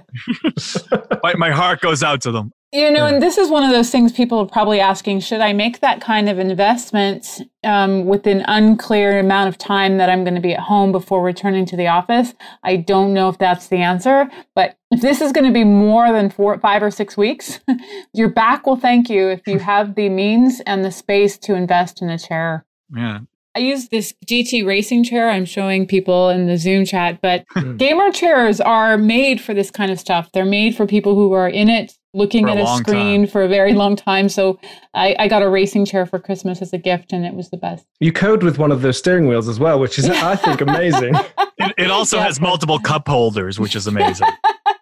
my, my heart goes out to them. You know, and this is one of those things people are probably asking should I make that kind of investment um, with an unclear amount of time that I'm going to be at home before returning to the office? I don't know if that's the answer, but if this is going to be more than four, five or six weeks, (laughs) your back will thank you if you (laughs) have the means and the space to invest in a chair. Yeah. I use this GT racing chair. I'm showing people in the Zoom chat, but Mm. gamer chairs are made for this kind of stuff. They're made for people who are in it, looking For a at a long screen for a very long time. So I, I got a racing chair for Christmas as a gift, and it was the best. You code with one of the steering wheels as well, which is, I think, (laughs) amazing. It, it also Yeah. has multiple cup holders, which is amazing.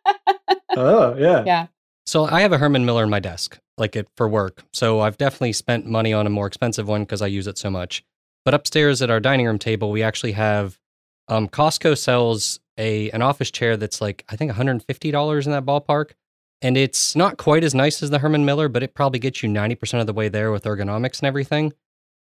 (laughs) oh, yeah. Yeah. So I have a Herman Miller in my desk, like it for work. So I've definitely spent money on a more expensive one because I use it so much. But upstairs at our dining room table, we actually have um, Costco sells a an office chair that's like I think $150 in that ballpark. And it's not quite as nice as the Herman Miller, but it probably gets you 90% of the way there with ergonomics and everything.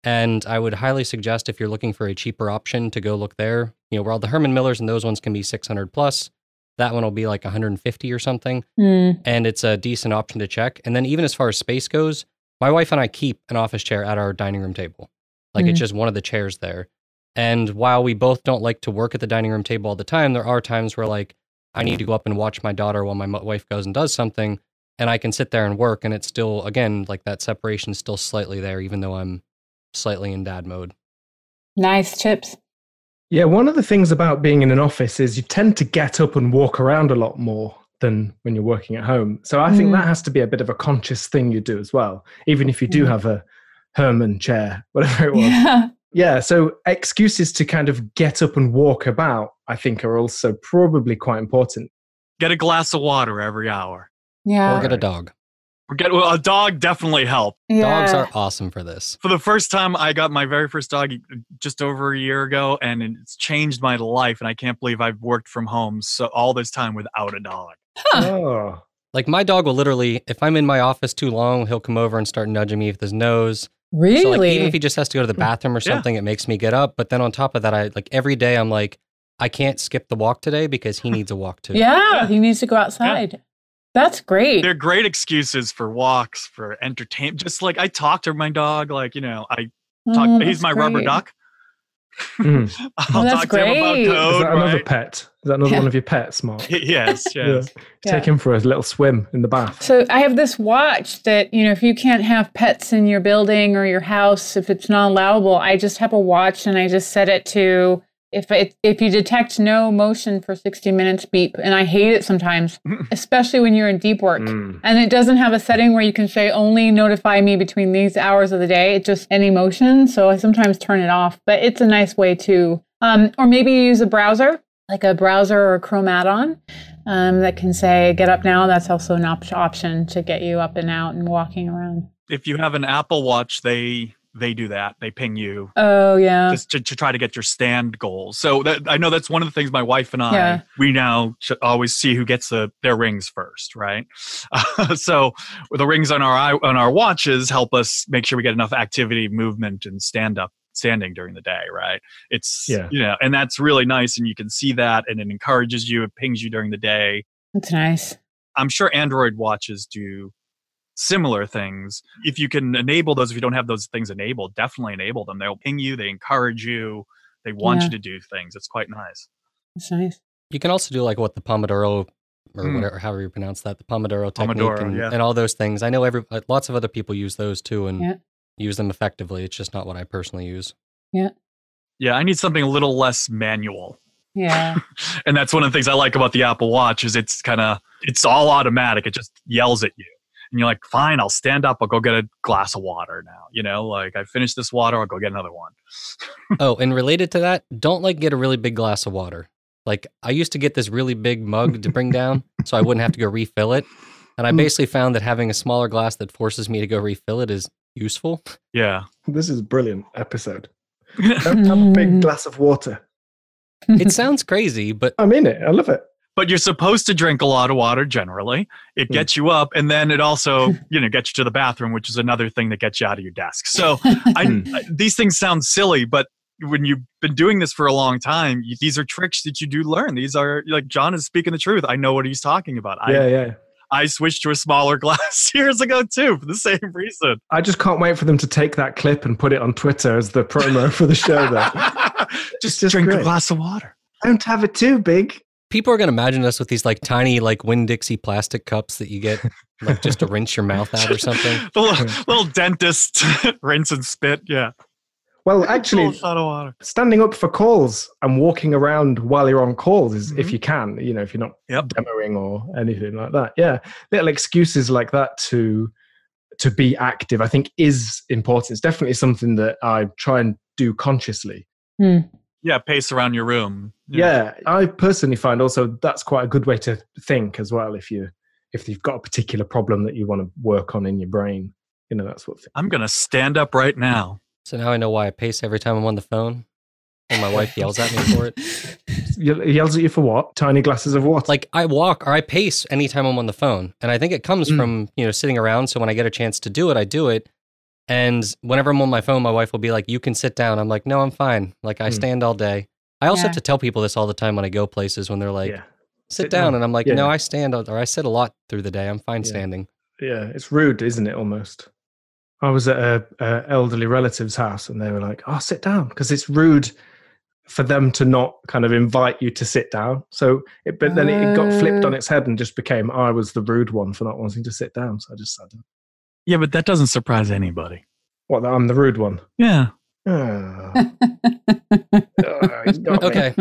And I would highly suggest if you're looking for a cheaper option to go look there. You know, where all the Herman Millers and those ones can be 600 plus. That one will be like 150 or something Hmm. and it's a decent option to check. And then even as far as space goes, my wife and I keep an office chair at our dining room table. Like it's Mm. just one of the chairs there. And while we both don't like to work at the dining room table all the time, there are times where like I need to go up and watch my daughter while my wife goes and does something, and I can sit there and work, and it's still again like that separation is still slightly there, even though I'm slightly in dad mode. Nice chips. Yeah, one of the things about being in an office is you tend to get up and walk around a lot more. than when you're working at home. So I think Mm. that has to be a bit of a conscious thing you do as well, even if you do Mm. have a Herman chair, (laughs) whatever it was. Yeah. Yeah, so excuses to kind of get up and walk about, I think, are also probably quite important. Get a glass of water every hour. Yeah. Or get a dog. Or get well, a dog definitely help. Dogs are awesome for this. For the first time, I got my very first dog uh, just over a year ago, and it's changed my life. And I can't believe I've worked from home so all this time without a dog. Oh, Like my dog will literally, if I'm in my office too long, he'll come over and start nudging me with his nose. Really? So like even if he just has to go to the hmm. bathroom or Yeah. something, it makes me get up. But then on top of that, I like every day I'm like, I can't skip the walk today because he needs a walk too. yeah, Yeah. he needs to go outside. That's great. They're great excuses for walks, for entertainment. Just like I talk to my dog, like you know, I talk. Oh, he's that's my rubber duck. Mhm. (laughs) I'll Oh, that's talk to him about great. is Toad, that another pet? Is that another Yeah. one of your pets, Mark? yes, (laughs) yes. Yeah. Take him for a little swim in the bath. So I have this watch that, you know, if you can't have pets in your building or your house, if it's not allowable, I just have a watch and I just set it to if it if you detect no motion for 60 minutes beep and I hate it sometimes, (laughs) especially when you're in deep work. Mm. And it doesn't have a setting where you can say only notify me between these hours of the day. It's just any motion. So I sometimes turn it off, but it's a nice way to, um, or maybe you use a browser, like a browser or a Chrome add-on, um, that can say get up now. That's also an op- option to get you up and out and walking around. If you have an Apple Watch, they they do that. They ping you Oh yeah. just to, to try to get your stand goals. So that, I know that's one of the things my wife and I Yeah. we now ch- always see who gets the, their rings first, right? (laughs) so the rings on our on our watches help us make sure we get enough activity, movement, and stand up standing during the day, right? It's Yeah. you know, and that's really nice, and you can see that, and it encourages you, it pings you during the day. That's nice. I'm sure Android watches do similar things. If you can enable those, if you don't have those things enabled, definitely enable them. They'll ping you, they encourage you, they want Yeah. you to do things. It's quite nice. That's nice. You can also do like what the Pomodoro or Mm. whatever, however you pronounce that, the Pomodoro technique Pomodoro, and, yeah. and all those things. I know every uh, lots of other people use those too and Yeah. use them effectively. It's just not what I personally use. Yeah. Yeah, I need something a little less manual. Yeah. (laughs) And that's one of the things I like about the Apple Watch is it's kind of it's all automatic. It just yells at you. And you're like, "Fine, I'll stand up. I'll go get a glass of water now." You know, like I finished this water, I'll go get another one. (laughs) oh, and related to that, don't like get a really big glass of water. Like I used to get this really big mug to bring down (laughs) so I wouldn't have to go refill it. And I Mm. basically found that having a smaller glass that forces me to go refill it is useful. Yeah. This is a brilliant episode. (laughs) Don't have a big glass of water. It sounds crazy, but I mean it. I love it. But you're supposed to drink a lot of water generally. It Hmm. gets you up, and then it also, (laughs) you know, gets you to the bathroom, which is another thing that gets you out of your desk. So (laughs) I, Hmm. I- these things sound silly, but when you've been doing this for a long time, you, these are tricks that you do learn. These are like Jon is speaking the truth. I know what he's talking about. Yeah, I, yeah. I switched to a smaller (laughs) glass years ago too for the same reason. I just can't wait for them to take that clip and put it on Twitter as the promo for the show. There, just just drink a glass of water. I don't have it too big. People are going to imagine us with these like tiny like Winn Dixie plastic cups that you get like just to (laughs) rinse your mouth out or something. The (laughs) little, little dentist (laughs) rinse and spit. Yeah. Well, actually, shot of water. standing up for calls and walking around while you're on calls is if Mhm. you can, you know, if you're not Yep. demoing or anything like that. Yeah, little excuses like that to to be active, I think, is important. It's definitely something that I try and do consciously. Yeah, pace around your room. Yeah, I personally find also that's quite a good way to think as well. If you if you've got a particular problem that you want to work on in your brain, you know, that's what. I'm gonna stand up right now. So now I know why I pace every time I'm on the phone. And my wife yells at me for it. (laughs) He yells at you for what? Tiny glasses of water. Like I walk or I pace anytime I'm on the phone. And I think it comes Mm. from, you know, sitting around. So when I get a chance to do it, I do it. And whenever I'm on my phone, my wife will be like, You can sit down. I'm like, No, I'm fine. Like I Mm. stand all day. I also Yeah. have to tell people this all the time when I go places when they're like, yeah, Sit, Sit down. down. And I'm like, Yeah. No, I stand or I sit a lot through the day. I'm fine Yeah. standing. yeah, it's rude, isn't it? Almost. I was at a, a elderly relative's house, and they were like, "Oh, sit down," because it's rude for them to not kind of invite you to sit down. So, it, but then it got flipped on Oh. its head and just became I was the rude one for not wanting to sit down. So I just sat down. Yeah, but that doesn't surprise anybody. What? that I'm the rude one. Yeah. Oh. Oh, (laughs) he's got me. Okay.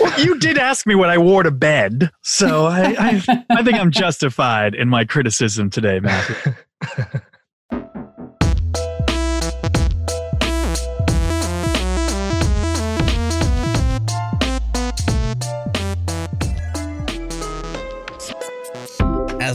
Well, you did ask me what I wore to bed, so I, I, I think I'm (laughs) justified in my criticism today, Matthew. (laughs)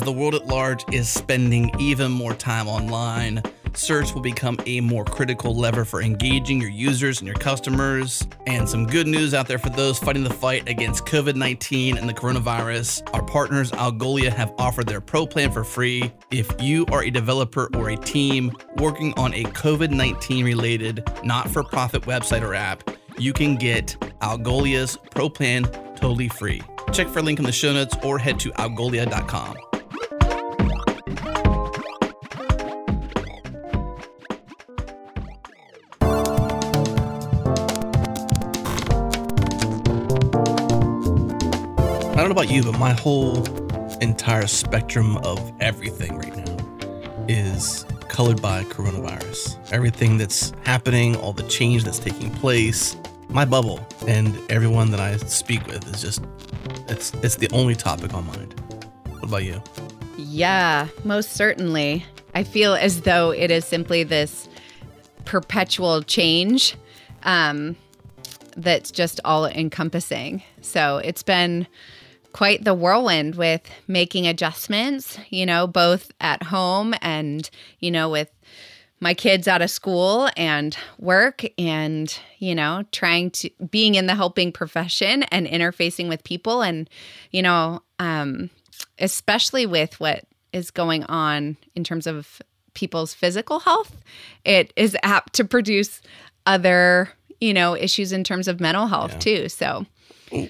the world at large is spending even more time online, search will become a more critical lever for engaging your users and your customers. And some good news out there for those fighting the fight against COVID 19 and the coronavirus. Our partners, Algolia, have offered their Pro Plan for free. If you are a developer or a team working on a COVID 19 related not for profit website or app, you can get Algolia's Pro Plan totally free. Check for a link in the show notes or head to algolia.com. you, but my whole entire spectrum of everything right now is colored by coronavirus. Everything that's happening, all the change that's taking place, my bubble and everyone that I speak with is just it's it's the only topic on mind. What about you? Yeah, most certainly. I feel as though it is simply this perpetual change um, that's just all encompassing. So it's been quite the whirlwind with making adjustments, you know, both at home and, you know, with my kids out of school and work and, you know, trying to being in the helping profession and interfacing with people and, you know, um, especially with what is going on in terms of people's physical health, it is apt to produce other, you know, issues in terms of mental health Yeah. too. So,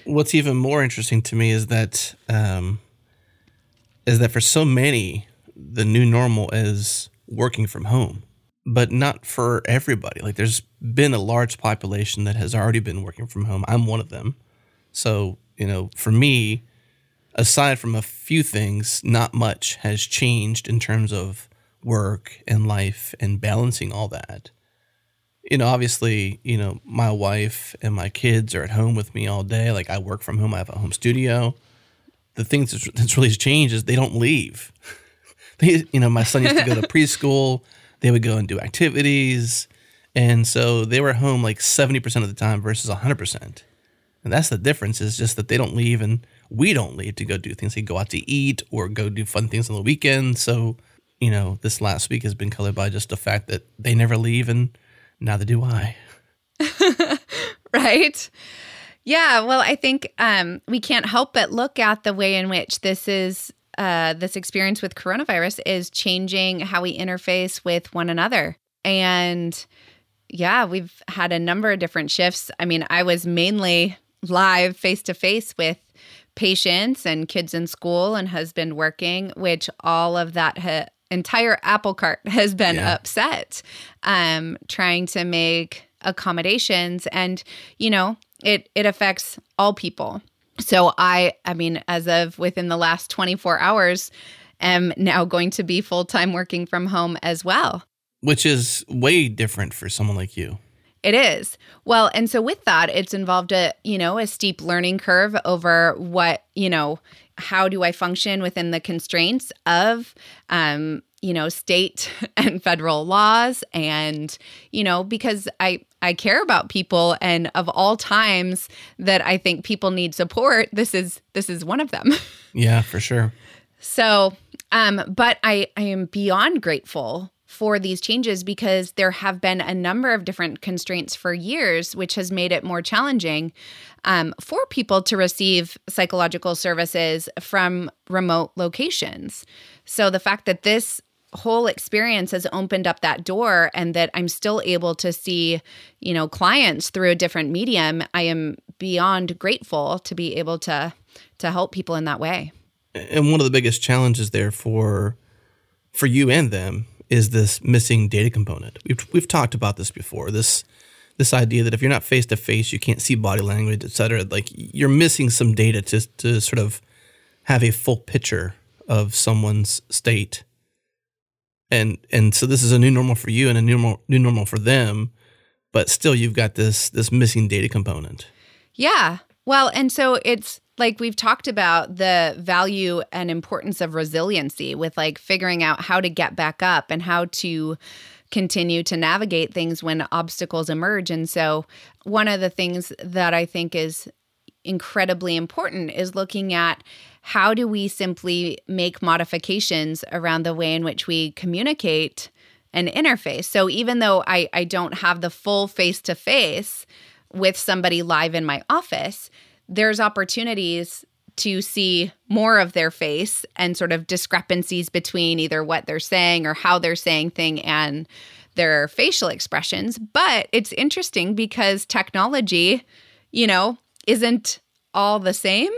What's even more interesting to me is that um, is that for so many, the new normal is working from home, but not for everybody. Like there's been a large population that has already been working from home. I'm one of them. So you know, for me, aside from a few things, not much has changed in terms of work and life and balancing all that you know, obviously, you know, my wife and my kids are at home with me all day. Like I work from home, I have a home studio. The thing that's, (laughs) that's really changed is they don't leave. (laughs) they, you know, my son used to go to (laughs) preschool. They would go and do activities, and so they were home like seventy percent of the time versus hundred percent. And that's the difference. Is just that they don't leave, and we don't leave to go do things. They go out to eat or go do fun things on the weekend. So, you know, this last week has been colored by just the fact that they never leave and neither do I. (laughs) right? Yeah, well, I think um, we can't help but look at the way in which this is uh, this experience with coronavirus is changing how we interface with one another. And yeah, we've had a number of different shifts. I mean, I was mainly live face to face with patients and kids in school and husband working, which all of that ha- entire apple cart (laughs) has been Yeah. upset, um, trying to make accommodations. And, you know, it, it affects all people. So I, I mean, as of within the last 24 hours, am now going to be full time working from home as well. which is way different for someone like you. It is. Well, and so with that, it's involved a, you know, a steep learning curve over what, you know, how do I function within the constraints of um, you know, state (laughs) and federal laws and, you know, because I I care about people and of all times that I think people need support, this is this is one of them. (laughs) Yeah, for sure. So, um, but I, I am beyond grateful for these changes because there have been a number of different constraints for years, which has made it more challenging um, for people to receive psychological services from remote locations. So, the fact that this whole experience has opened up that door and that I'm still able to see, you know, clients through a different medium, I am beyond grateful to be able to to help people in that way. And one of the biggest challenges there for for you and them is this missing data component. We've we've talked about this before. This this idea that if you're not face to face, you can't see body language, et cetera. Like you're missing some data to to sort of have a full picture of someone's state. And and so this is a new normal for you and a new normal, new normal for them. but still you've got this this missing data component. Yeah. Well, and so it's like we've talked about the value and importance of resiliency with like figuring out how to get back up and how to continue to navigate things when obstacles emerge. And so, one of the things that I think is incredibly important is looking at how do we simply make modifications around the way in which we communicate and interface. So, even though I, I don't have the full face to face with somebody live in my office, there's opportunities to see more of their face and sort of discrepancies between either what they're saying or how they're saying thing and their facial expressions. But it's interesting because technology, you know, isn't all the same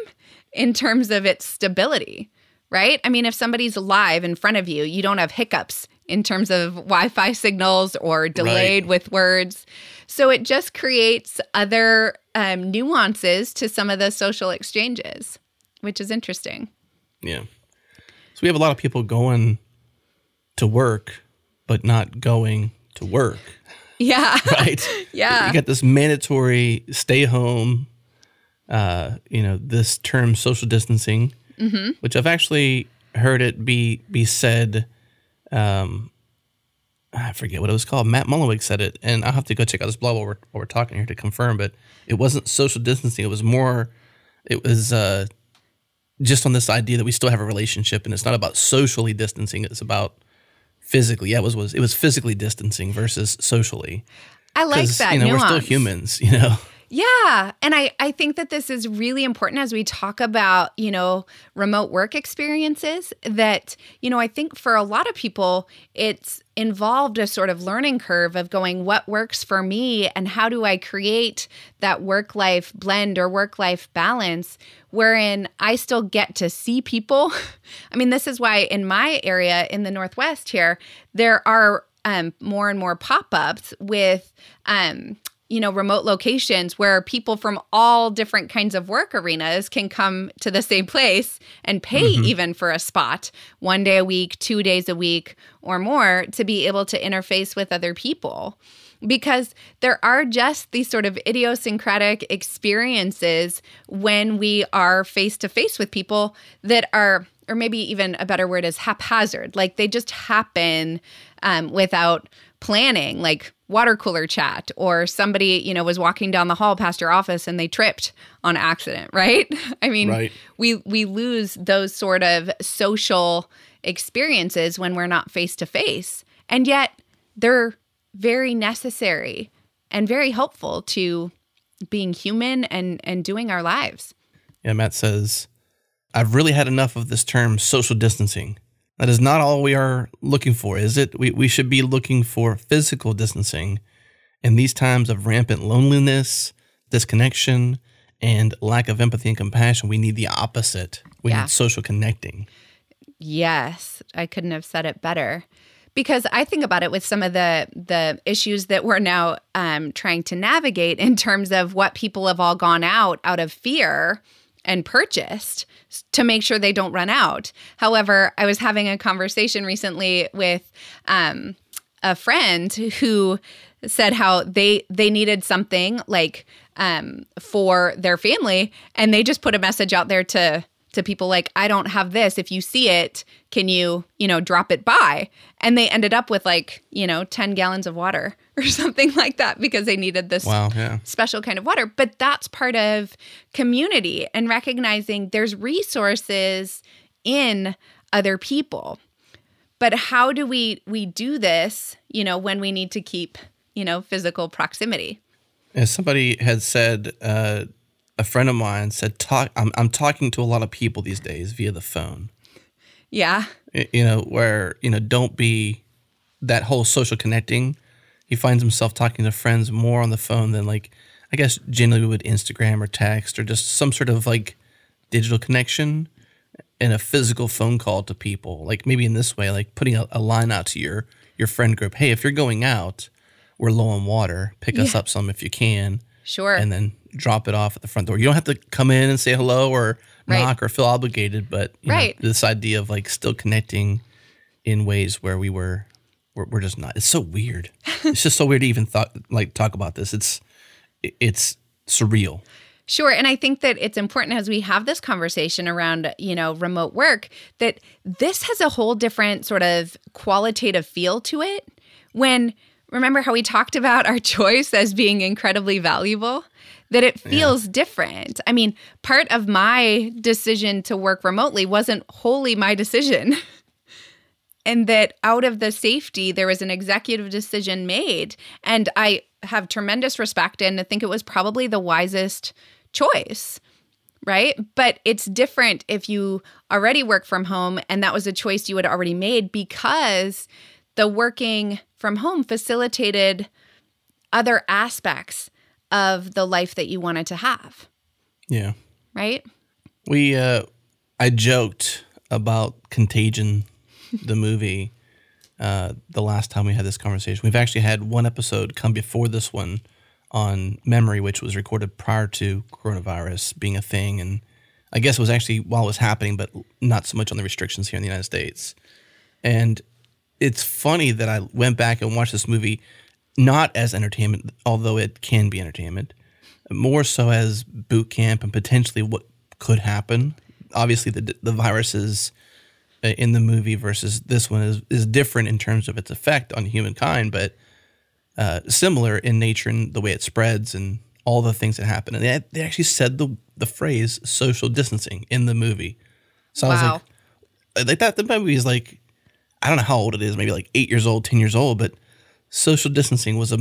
in terms of its stability, right? I mean, if somebody's live in front of you, you don't have hiccups in terms of Wi Fi signals or delayed Right. with words. So it just creates other um, nuances to some of the social exchanges, which is interesting. Yeah. So we have a lot of people going to work, but not going to work, Yeah. (laughs) right? (laughs) yeah. You got this mandatory stay home, uh, you know, this term social distancing, hmm which I've actually heard it be be said. Um, I forget what it was called. Matt Mullenweg said it, and I'll have to go check out this blog while we're, while we're talking here to confirm. But it wasn't social distancing; it was more. It was uh, just on this idea that we still have a relationship, and it's not about socially distancing; it's about physically. Yeah, it was was it was physically distancing versus socially. I like that. You know, nuance. we're still humans. (laughs) You know. Yeah. And I, I think that this is really important as we talk about, you know, remote work experiences. That, you know, I think for a lot of people, it's involved a sort of learning curve of going, what works for me and how do I create that work life blend or work life balance wherein I still get to see people. (laughs) I mean, this is why in my area in the Northwest here, there are um, more and more pop ups with, um, you know, remote locations where people from all different kinds of work arenas can come to the same place and pay even for a spot one day a week, two days a week, or more to be able to interface with other people. Because there are just these sort of idiosyncratic experiences when we are face to face with people that are, or maybe even a better word is haphazard. Like they just happen um, without planning, like water cooler chat, or somebody, you know, was walking down the hall past your office and they tripped on accident, right? (laughs) I mean, Right. we we lose those sort of social experiences when we're not face to face. And yet they're very necessary and very helpful to being human and and doing our lives. Yeah, Matt says, I've really had enough of this term social distancing. That is not all we are looking for, is it? We, we should be looking for physical distancing. In these times of rampant loneliness, disconnection, and lack of empathy and compassion, we need the opposite. We Yeah. need social connecting. Yes, I couldn't have said it better. Because I think about it with some of the the issues that we're now um, trying to navigate in terms of what people have all gone out out of fear and purchased to make sure they don't run out. However, I was having a conversation recently with um, a friend who said how they they needed something like um, for their family, and they just put a message out there to to people like, "I don't have this. If you see it, can you you know drop it by?" And they ended up with like you know ten gallons of water (laughs) or something like that because they needed this Wow, yeah. special kind of water. But that's part of community and recognizing there's resources in other people. But how do we we do this, you know, when we need to keep, you know, physical proximity? As somebody had said, uh, a friend of mine said, "Talk. I'm, I'm talking to a lot of people these days via the phone. Yeah. You know, where you know, don't be that whole social connecting. He finds himself talking to friends more on the phone than like, I guess, generally we would Instagram or text or just some sort of like digital connection and a physical phone call to people. Like maybe in this way, like putting a, a line out to your your friend group. Hey, if you're going out, we're low on water. Pick us up some if you can Sure. and then drop it off at the front door. You don't have to come in and say hello or Right. knock or feel obligated, but you know, this idea of like still connecting in ways where we were we're, we're just not. It's so weird. (laughs) it's just so weird to even thought like talk about this. It's it's surreal. Sure. And I think that it's important as we have this conversation around, you know, remote work, that this has a whole different sort of qualitative feel to it. When, remember how we talked about our (laughs) choice as being incredibly valuable? That it feels yeah. different. I mean, part of my decision to work remotely wasn't wholly my decision. (laughs) and that out of the safety, there was an executive decision made. And I have tremendous respect and I think it was probably the wisest choice right? But it's different if you already work from home and that was a choice you had already made because the working from home facilitated other aspects of the life that you wanted to have. Yeah. Right? We uh I joked about Contagion the movie uh the last time we had this conversation. We've actually had one episode come before this one on memory, which was recorded prior to coronavirus being a thing. And I guess it was actually while it was happening, but not so much on the restrictions here in the United States. And it's funny that I went back and watched this movie not as entertainment, although it can be entertainment, more so as boot camp and potentially what could happen. Obviously, the the viruses uh, in the movie versus this one is is different in terms of its effect on humankind, but uh, similar in nature and the way it spreads and all the things that happen. And they, they actually said the the phrase social distancing in the movie. So wow. I was like, like that. The movie is like, I don't know how old it is, maybe like eight years old, ten years old, but social distancing was a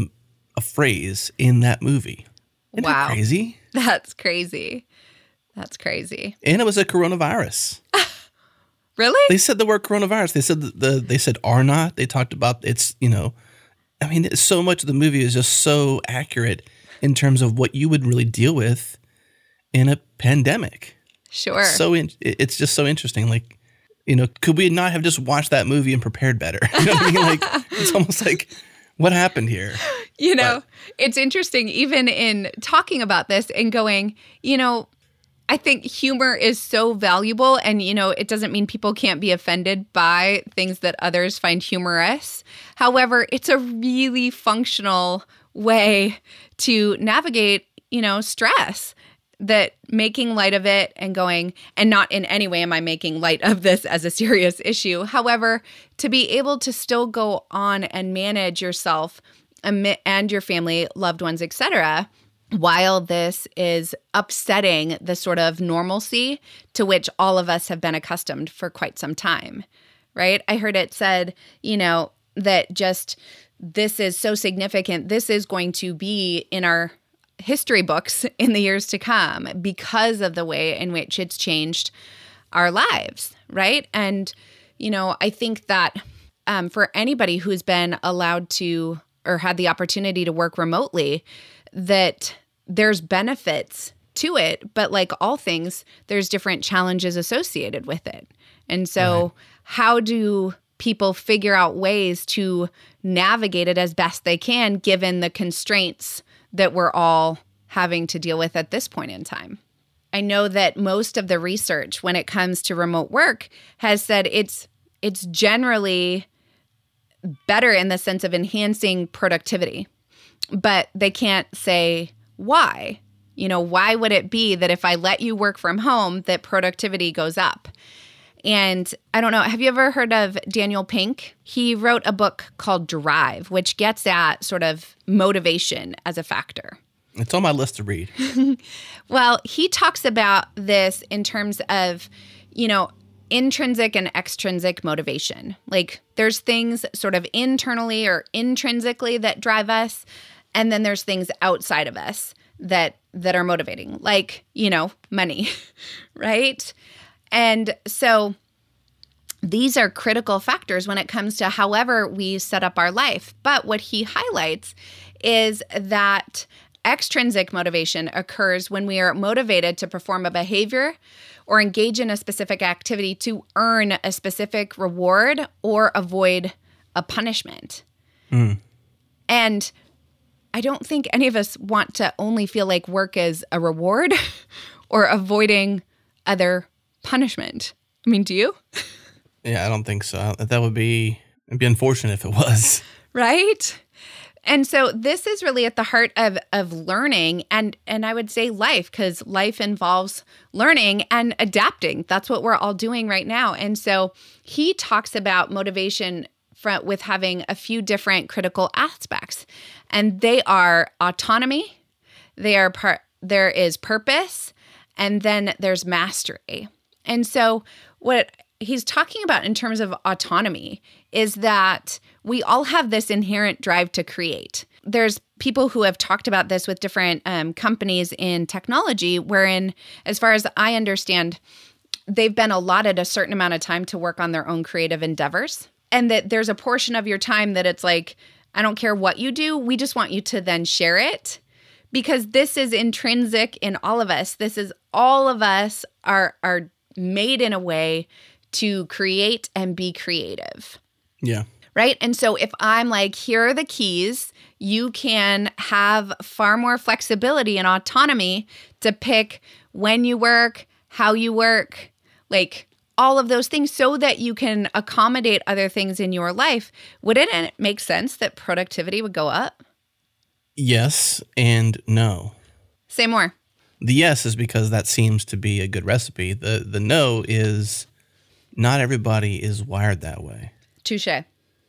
a phrase in that movie. Isn't wow, that crazy! (laughs) That's crazy. That's crazy. And it was a coronavirus. (laughs) really? They said the word coronavirus. They said the, the they said are not. They talked about it's you know I mean, so much of the movie is just so accurate in terms of what you would really deal with in a pandemic. Sure. So in, it's just so interesting. Like, you know, could we not have just watched that movie and prepared better? (laughs) You know what I mean? Like, it's almost like, what happened here? (laughs) You know, but, it's interesting, even in talking about this and going, you know, I think humor is so valuable. And, you know, it doesn't mean people can't be offended by things that others find humorous. However, it's a really functional way to navigate, you know, stress that making light of it and going, and not in any way am I making light of this as a serious issue. However, to be able to still go on and manage yourself and your family, loved ones, etc while this is upsetting the sort of normalcy to which all of us have been accustomed for quite some time, right? I heard it said, you know, that just this is so significant. This is going to be in our history books (laughs) in the years to come because of the way in which it's changed our lives, right? And, you know, I think that um, for anybody who's been allowed to or had the opportunity to work remotely, that there's benefits to it, but like all things, there's different challenges associated with it. And so, right. how do people figure out ways to navigate it as best they can given the constraints that we're all having to deal with at this point in time? I know that most of the research when it comes to remote work has said it's it's generally better in the sense of enhancing productivity. But they can't say why? You know, why would it be that if I let you work from home that productivity goes up? And I don't know, have you ever heard of Daniel Pink? He wrote a book called Drive, which gets at sort of motivation as a factor. It's on my list to read. (laughs) well, he talks about this in terms of, you know, intrinsic and extrinsic motivation. Like there's things sort of internally or intrinsically that drive us, and then there's things outside of us that that are motivating like you know money (laughs) right and so these are critical factors when it comes to however we set up our life but what he highlights is that extrinsic motivation occurs when we are motivated to perform a behavior or engage in a specific activity to earn a specific reward or avoid a punishment. Mm. And I don't think any of us want to only feel like work is a reward (laughs) or avoiding other punishment. I mean, do you? Yeah, I don't think so. That would be It'd be unfortunate if it was. right? And so this is really at the heart of of learning and and I would say life cuz life involves learning and adapting. That's what we're all doing right now. And so he talks about motivation from, with having a few different critical aspects. And they are autonomy, they are part there is purpose, and then there's mastery. And so what he's talking about in terms of autonomy is that we all have this inherent drive to create. There's people who have talked about this with different um, companies in technology, wherein, as far as I understand, they've been allotted a certain amount of time to work on their own creative endeavors. And that there's a portion of your time that it's like, I don't care what you do, we just want you to then share it because this is intrinsic in all of us. This is all of us are are made in a way to create and be creative. Yeah. Right. And so if I'm like, here are the keys, you can have far more flexibility and autonomy to pick when you work, how you work, like all of those things so that you can accommodate other things in your life. Wouldn't it make sense that productivity would go up? Yes and no. Say more. The yes is because that seems to be a good recipe. The the no is not everybody is wired that way. Touche.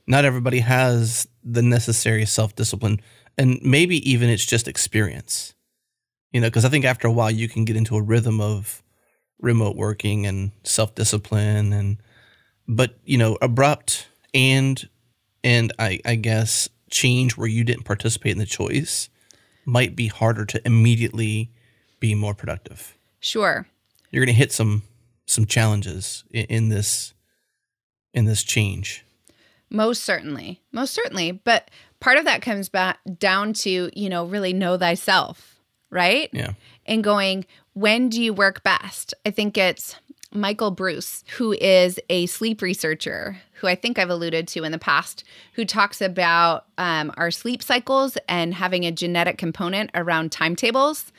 Not everybody has the necessary self discipline. And maybe even it's just experience. You know, because I think after a while you can get into a rhythm of remote working and self discipline and but you know, abrupt and and I, I guess change where you didn't participate in the choice might be harder to immediately be more productive. Sure. You're going to hit some some challenges in, in this in this change. Most certainly. Most certainly. But part of that comes back down to, you know, really know thyself, right? Yeah. And going, when do you work best? I think it's Michael Breus, who is a sleep researcher, who I think I've alluded to in the past, who talks about um, our sleep cycles and having a genetic component around timetables.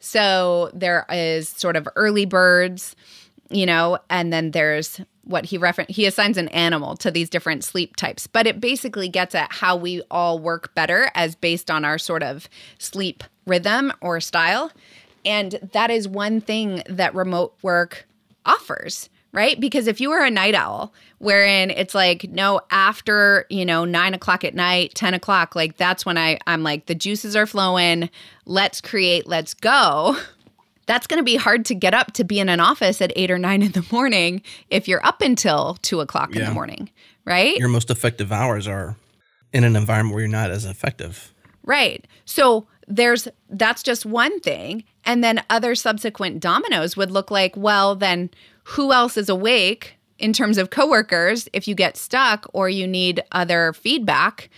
So there is sort of early birds, you know, and then there's what he referenced. He assigns an animal to these different sleep types, but it basically gets at how we all work better as based on our sort of sleep rhythm or style. And that is one thing that remote work offers right? Because if you are a night owl, wherein it's like, no, after, you know, nine o'clock at night, 10 o'clock, like that's when I, I'm like, the juices are flowing, let's create, let's go. (laughs) That's going to be hard to get up to be in an office at eight or nine in the morning if you're up until two o'clock in the morning, right? Your most effective hours are in an environment where you're not as effective. Right. So there's that's just one thing. And then other subsequent dominoes would look like, well, then who else is awake in terms of coworkers if you get stuck or you need other feedback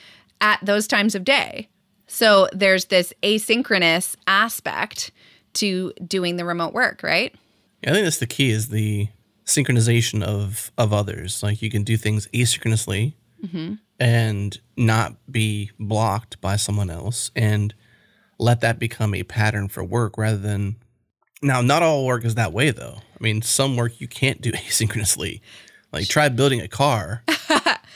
at those times of day? So there's this asynchronous aspect to doing the remote work, right? Yeah, I think that's the key is the synchronization of of others. Like you can do things asynchronously Mm-hmm. and not be blocked by someone else and let that become a pattern for work rather than now not all work is that way though. I mean some work you can't do (laughs) asynchronously. Like try building a car (laughs)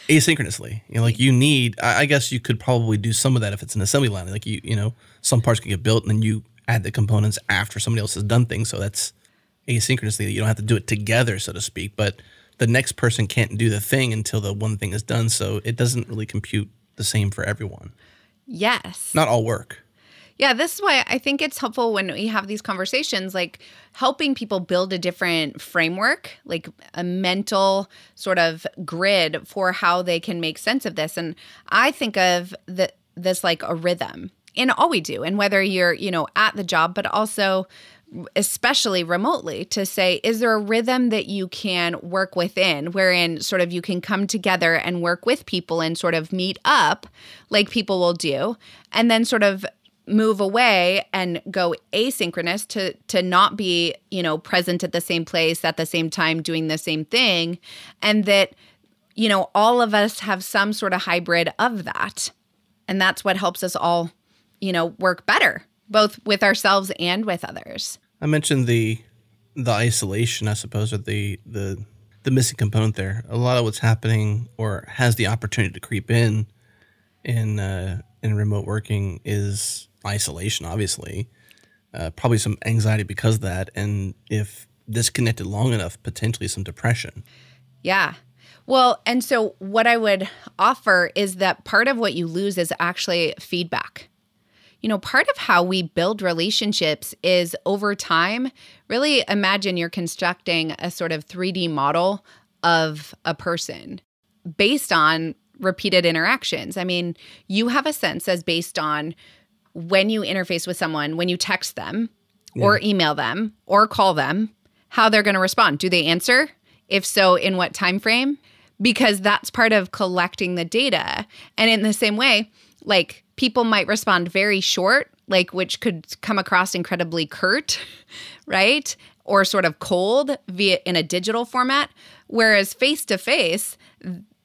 asynchronously. You know, like you need I I guess you could probably do some of that if it's an assembly line. Like you you know, some parts can get built and then you add the components after somebody else has done things. So that's asynchronously. You don't have to do it together, so to speak. But the next person can't do the thing until the one thing is done. So it doesn't really compute the same for everyone. Yes. Not all work. Yeah, this is why I think it's helpful when we have these conversations, like helping people build a different framework, like a mental sort of grid for how they can make sense of this. And I think of the, this like a rhythm in all we do, and whether you're, you know, at the job, but also especially remotely to say is there a rhythm that you can work within wherein sort of you can come together and work with people and sort of meet up like people will do and then sort of move away and go asynchronous to to not be you know present at the same place at the same time doing the same thing. And that you know all of us have some sort of hybrid of that. And that's what helps us all you know work better both with ourselves and with others. I mentioned the the isolation, I suppose, or the the the missing component there. A lot of what's happening or has the opportunity to creep in in uh, in remote working is isolation. Obviously, uh, probably some anxiety because of that, and if disconnected long enough, potentially some depression. Yeah. Well, and so what I would offer is that part of what you lose is actually feedback. You know, part of how we build relationships is over time, really imagine you're constructing a sort of 3D model of a person based on repeated interactions. I mean, you have a sense as based on when you interface with someone, when you text them or email them or call them, how they're going to respond. Do they answer? If so, in what time frame? Because that's part of collecting the data. And in the same way, like people might respond very short, like which could come across incredibly curt, (laughs) right? Or sort of cold via in a digital format, whereas face to face,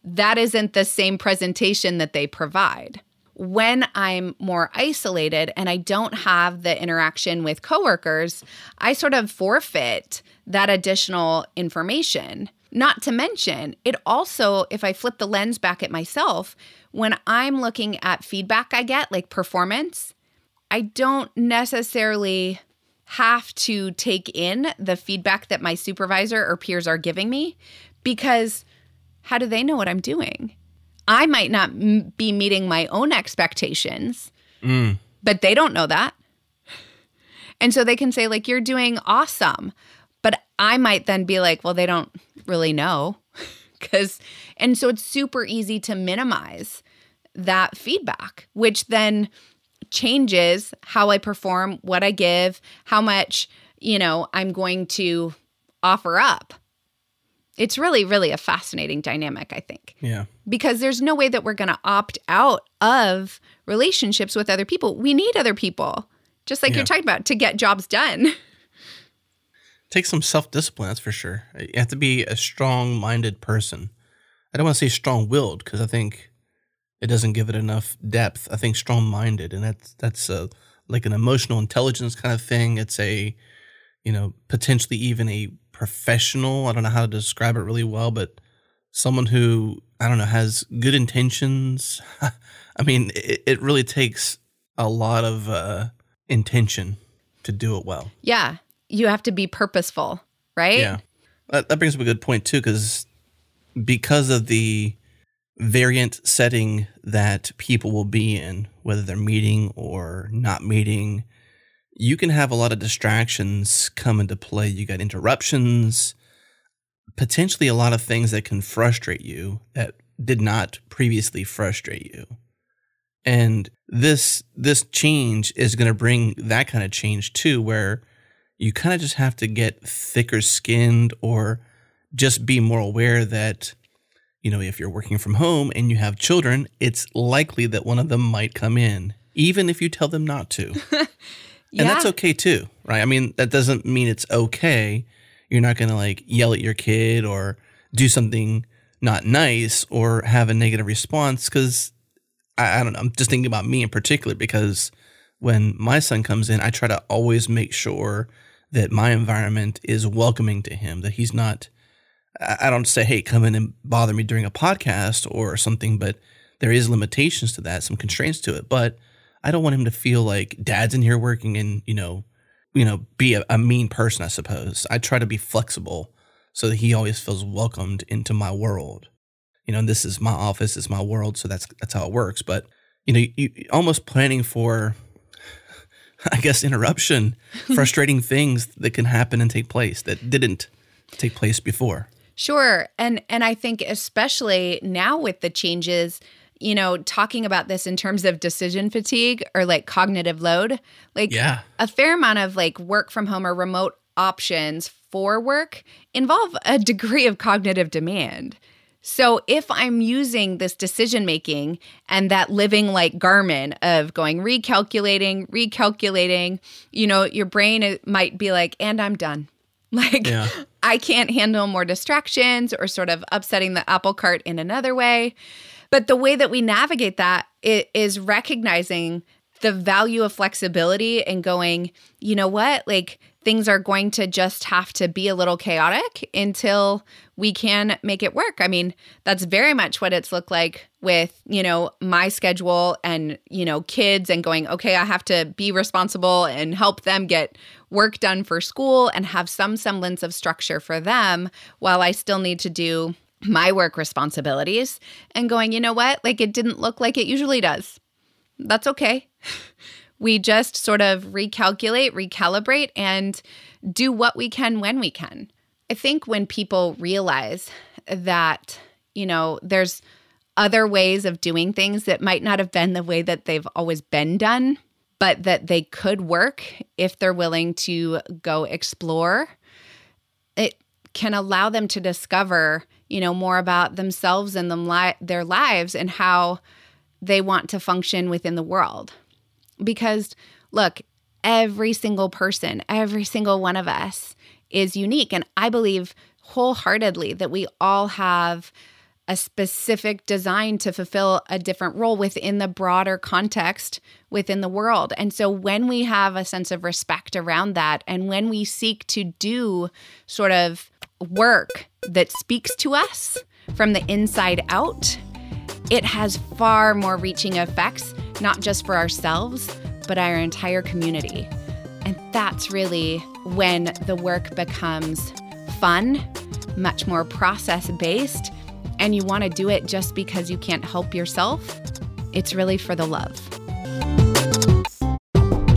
that isn't the same presentation that they provide. When I'm more isolated and I don't have the interaction with coworkers, I sort of forfeit that additional information. Not to mention, it also, if I flip the lens back at myself, when I'm looking at feedback I get, like performance, I don't necessarily have to take in the feedback that my supervisor or peers are giving me because how do they know what I'm doing? I might not m- be meeting my own expectations, Mm. but they don't know that. And so they can say, like, you're doing awesome. But I might then be like, well, they don't really know. (laughs) Because, and so it's super easy to minimize that feedback, which then changes how I perform, what I give, how much, you know, I'm going to offer up. It's really, really a fascinating dynamic, I think Yeah. because there's no way that we're going to opt out of relationships with other people. We need other people, just like Yeah. you're talking about, to get jobs done. (laughs) Take some self discipline, that's for sure. You have to be a strong minded person. I don't want to say strong willed because I think it doesn't give it enough depth. I think strong minded, and that's that's a, like an emotional intelligence kind of thing. It's a, you know, potentially even a professional. I don't know how to describe it really well, but someone who I don't know has good intentions. (laughs) I mean, it, it really takes a lot of uh, intention to do it well. yeah, you have to be purposeful, right? Yeah. That, that brings up a good point too, because because of the variant setting that people will be in, whether they're meeting or not meeting, you can have a lot of distractions come into play. You got interruptions, potentially a lot of things that can frustrate you that did not previously frustrate you. And this this change is going to bring that kind of change too where you kind of just have to get thicker skinned or just be more aware that you know if you're working from home and you have children it's likely that one of them might come in even if you tell them not to (laughs) and that's okay too right? I mean that doesn't mean it's okay. You're not going to like yell at your kid or do something not nice or have a negative response because I, I don't know. I'm just thinking about me in particular because when my son comes in i try to always make sure that my environment is welcoming to him that he's not I don't say, hey, come in and bother me during a podcast or something, but there is limitations to that, some constraints to it. But I don't want him to feel like dad's in here working and, you know, you know, be a, a mean person, I suppose. I try to be flexible so that he always feels welcomed into my world. You know, and this is my office, it's my world, so that's that's how it works. But you know, you almost planning for (laughs) I guess interruption, (laughs) frustrating things that can happen and take place that didn't take place before. Sure. And and I think especially now with the changes, you know, talking about this in terms of decision fatigue or like cognitive load, like Yeah. a fair amount of like work from home or remote options for work involve a degree of cognitive demand. So if I'm using this decision making and that living like Garmin of going recalculating, recalculating, you know, your brain might be like, and I'm done. (laughs) Like, Yeah. I can't handle more distractions or sort of upsetting the apple cart in another way. But the way that we navigate that i- recognizing the value of flexibility and going, you know what? Like, things are going to just have to be a little chaotic until we can make it work. I mean, that's very much what it's looked like with, you know, my schedule and, you know, kids and going, okay, I have to be responsible and help them get work done for school and have some semblance of structure for them while I still need to do my work responsibilities and going, you know what? Like it didn't look like it usually does. That's okay. (laughs) we just sort of recalculate, recalibrate, and do what we can when we can. I think when people realize that, you know, there's other ways of doing things that might not have been the way that they've always been done, but that they could work if they're willing to go explore, it can allow them to discover, you know, more about themselves and them li- their lives and how they want to function within the world. Because, look, every single person, every single one of us is unique. And I believe wholeheartedly that we all have a specific design to fulfill a different role within the broader context within the world. And so when we have a sense of respect around that, and when we seek to do sort of work that speaks to us from the inside out, it has far more reaching effects, not just for ourselves, but our entire community. And that's really when the work becomes fun, much more process based, and you want to do it just because you can't help yourself. It's really for the love.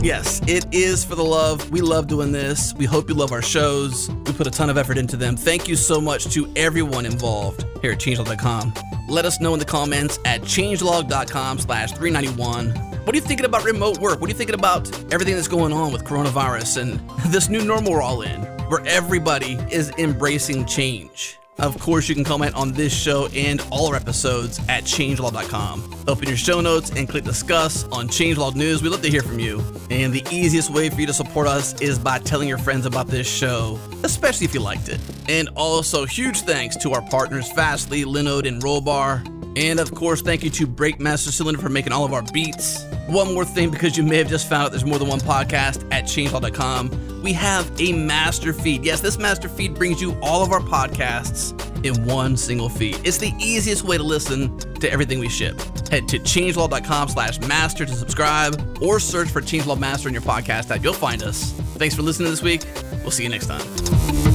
Yes, it is for the love. We love doing this. We hope you love our shows. We put a ton of effort into them. Thank you so much to everyone involved here at changelog.com. Let us know in the comments at changelog.com slash 391. What are you thinking about remote work? What are you thinking about everything that's going on with coronavirus and (laughs) this new normal we're all in, where everybody is embracing change? Of course, you can comment on this show and all our episodes at changelog.com. Open your show notes and click discuss on Changelog News. We love to hear from you. And the easiest way for you to support us is by telling your friends about this show, especially if you liked it. And also, huge thanks to our partners Fastly, Linode, and Rollbar. And of course, thank you to Breakmaster Cylinder for making all of our beats. One more thing, because you may have just found out there's more than one podcast at changelog.com. We have a master feed. Yes, this master feed brings you all of our podcasts in one single feed. It's the easiest way to listen to everything we ship. Head to changelog.com slash master to subscribe or search for Changelog Master in your podcast app. You'll find us. Thanks for listening this week. We'll see you next time.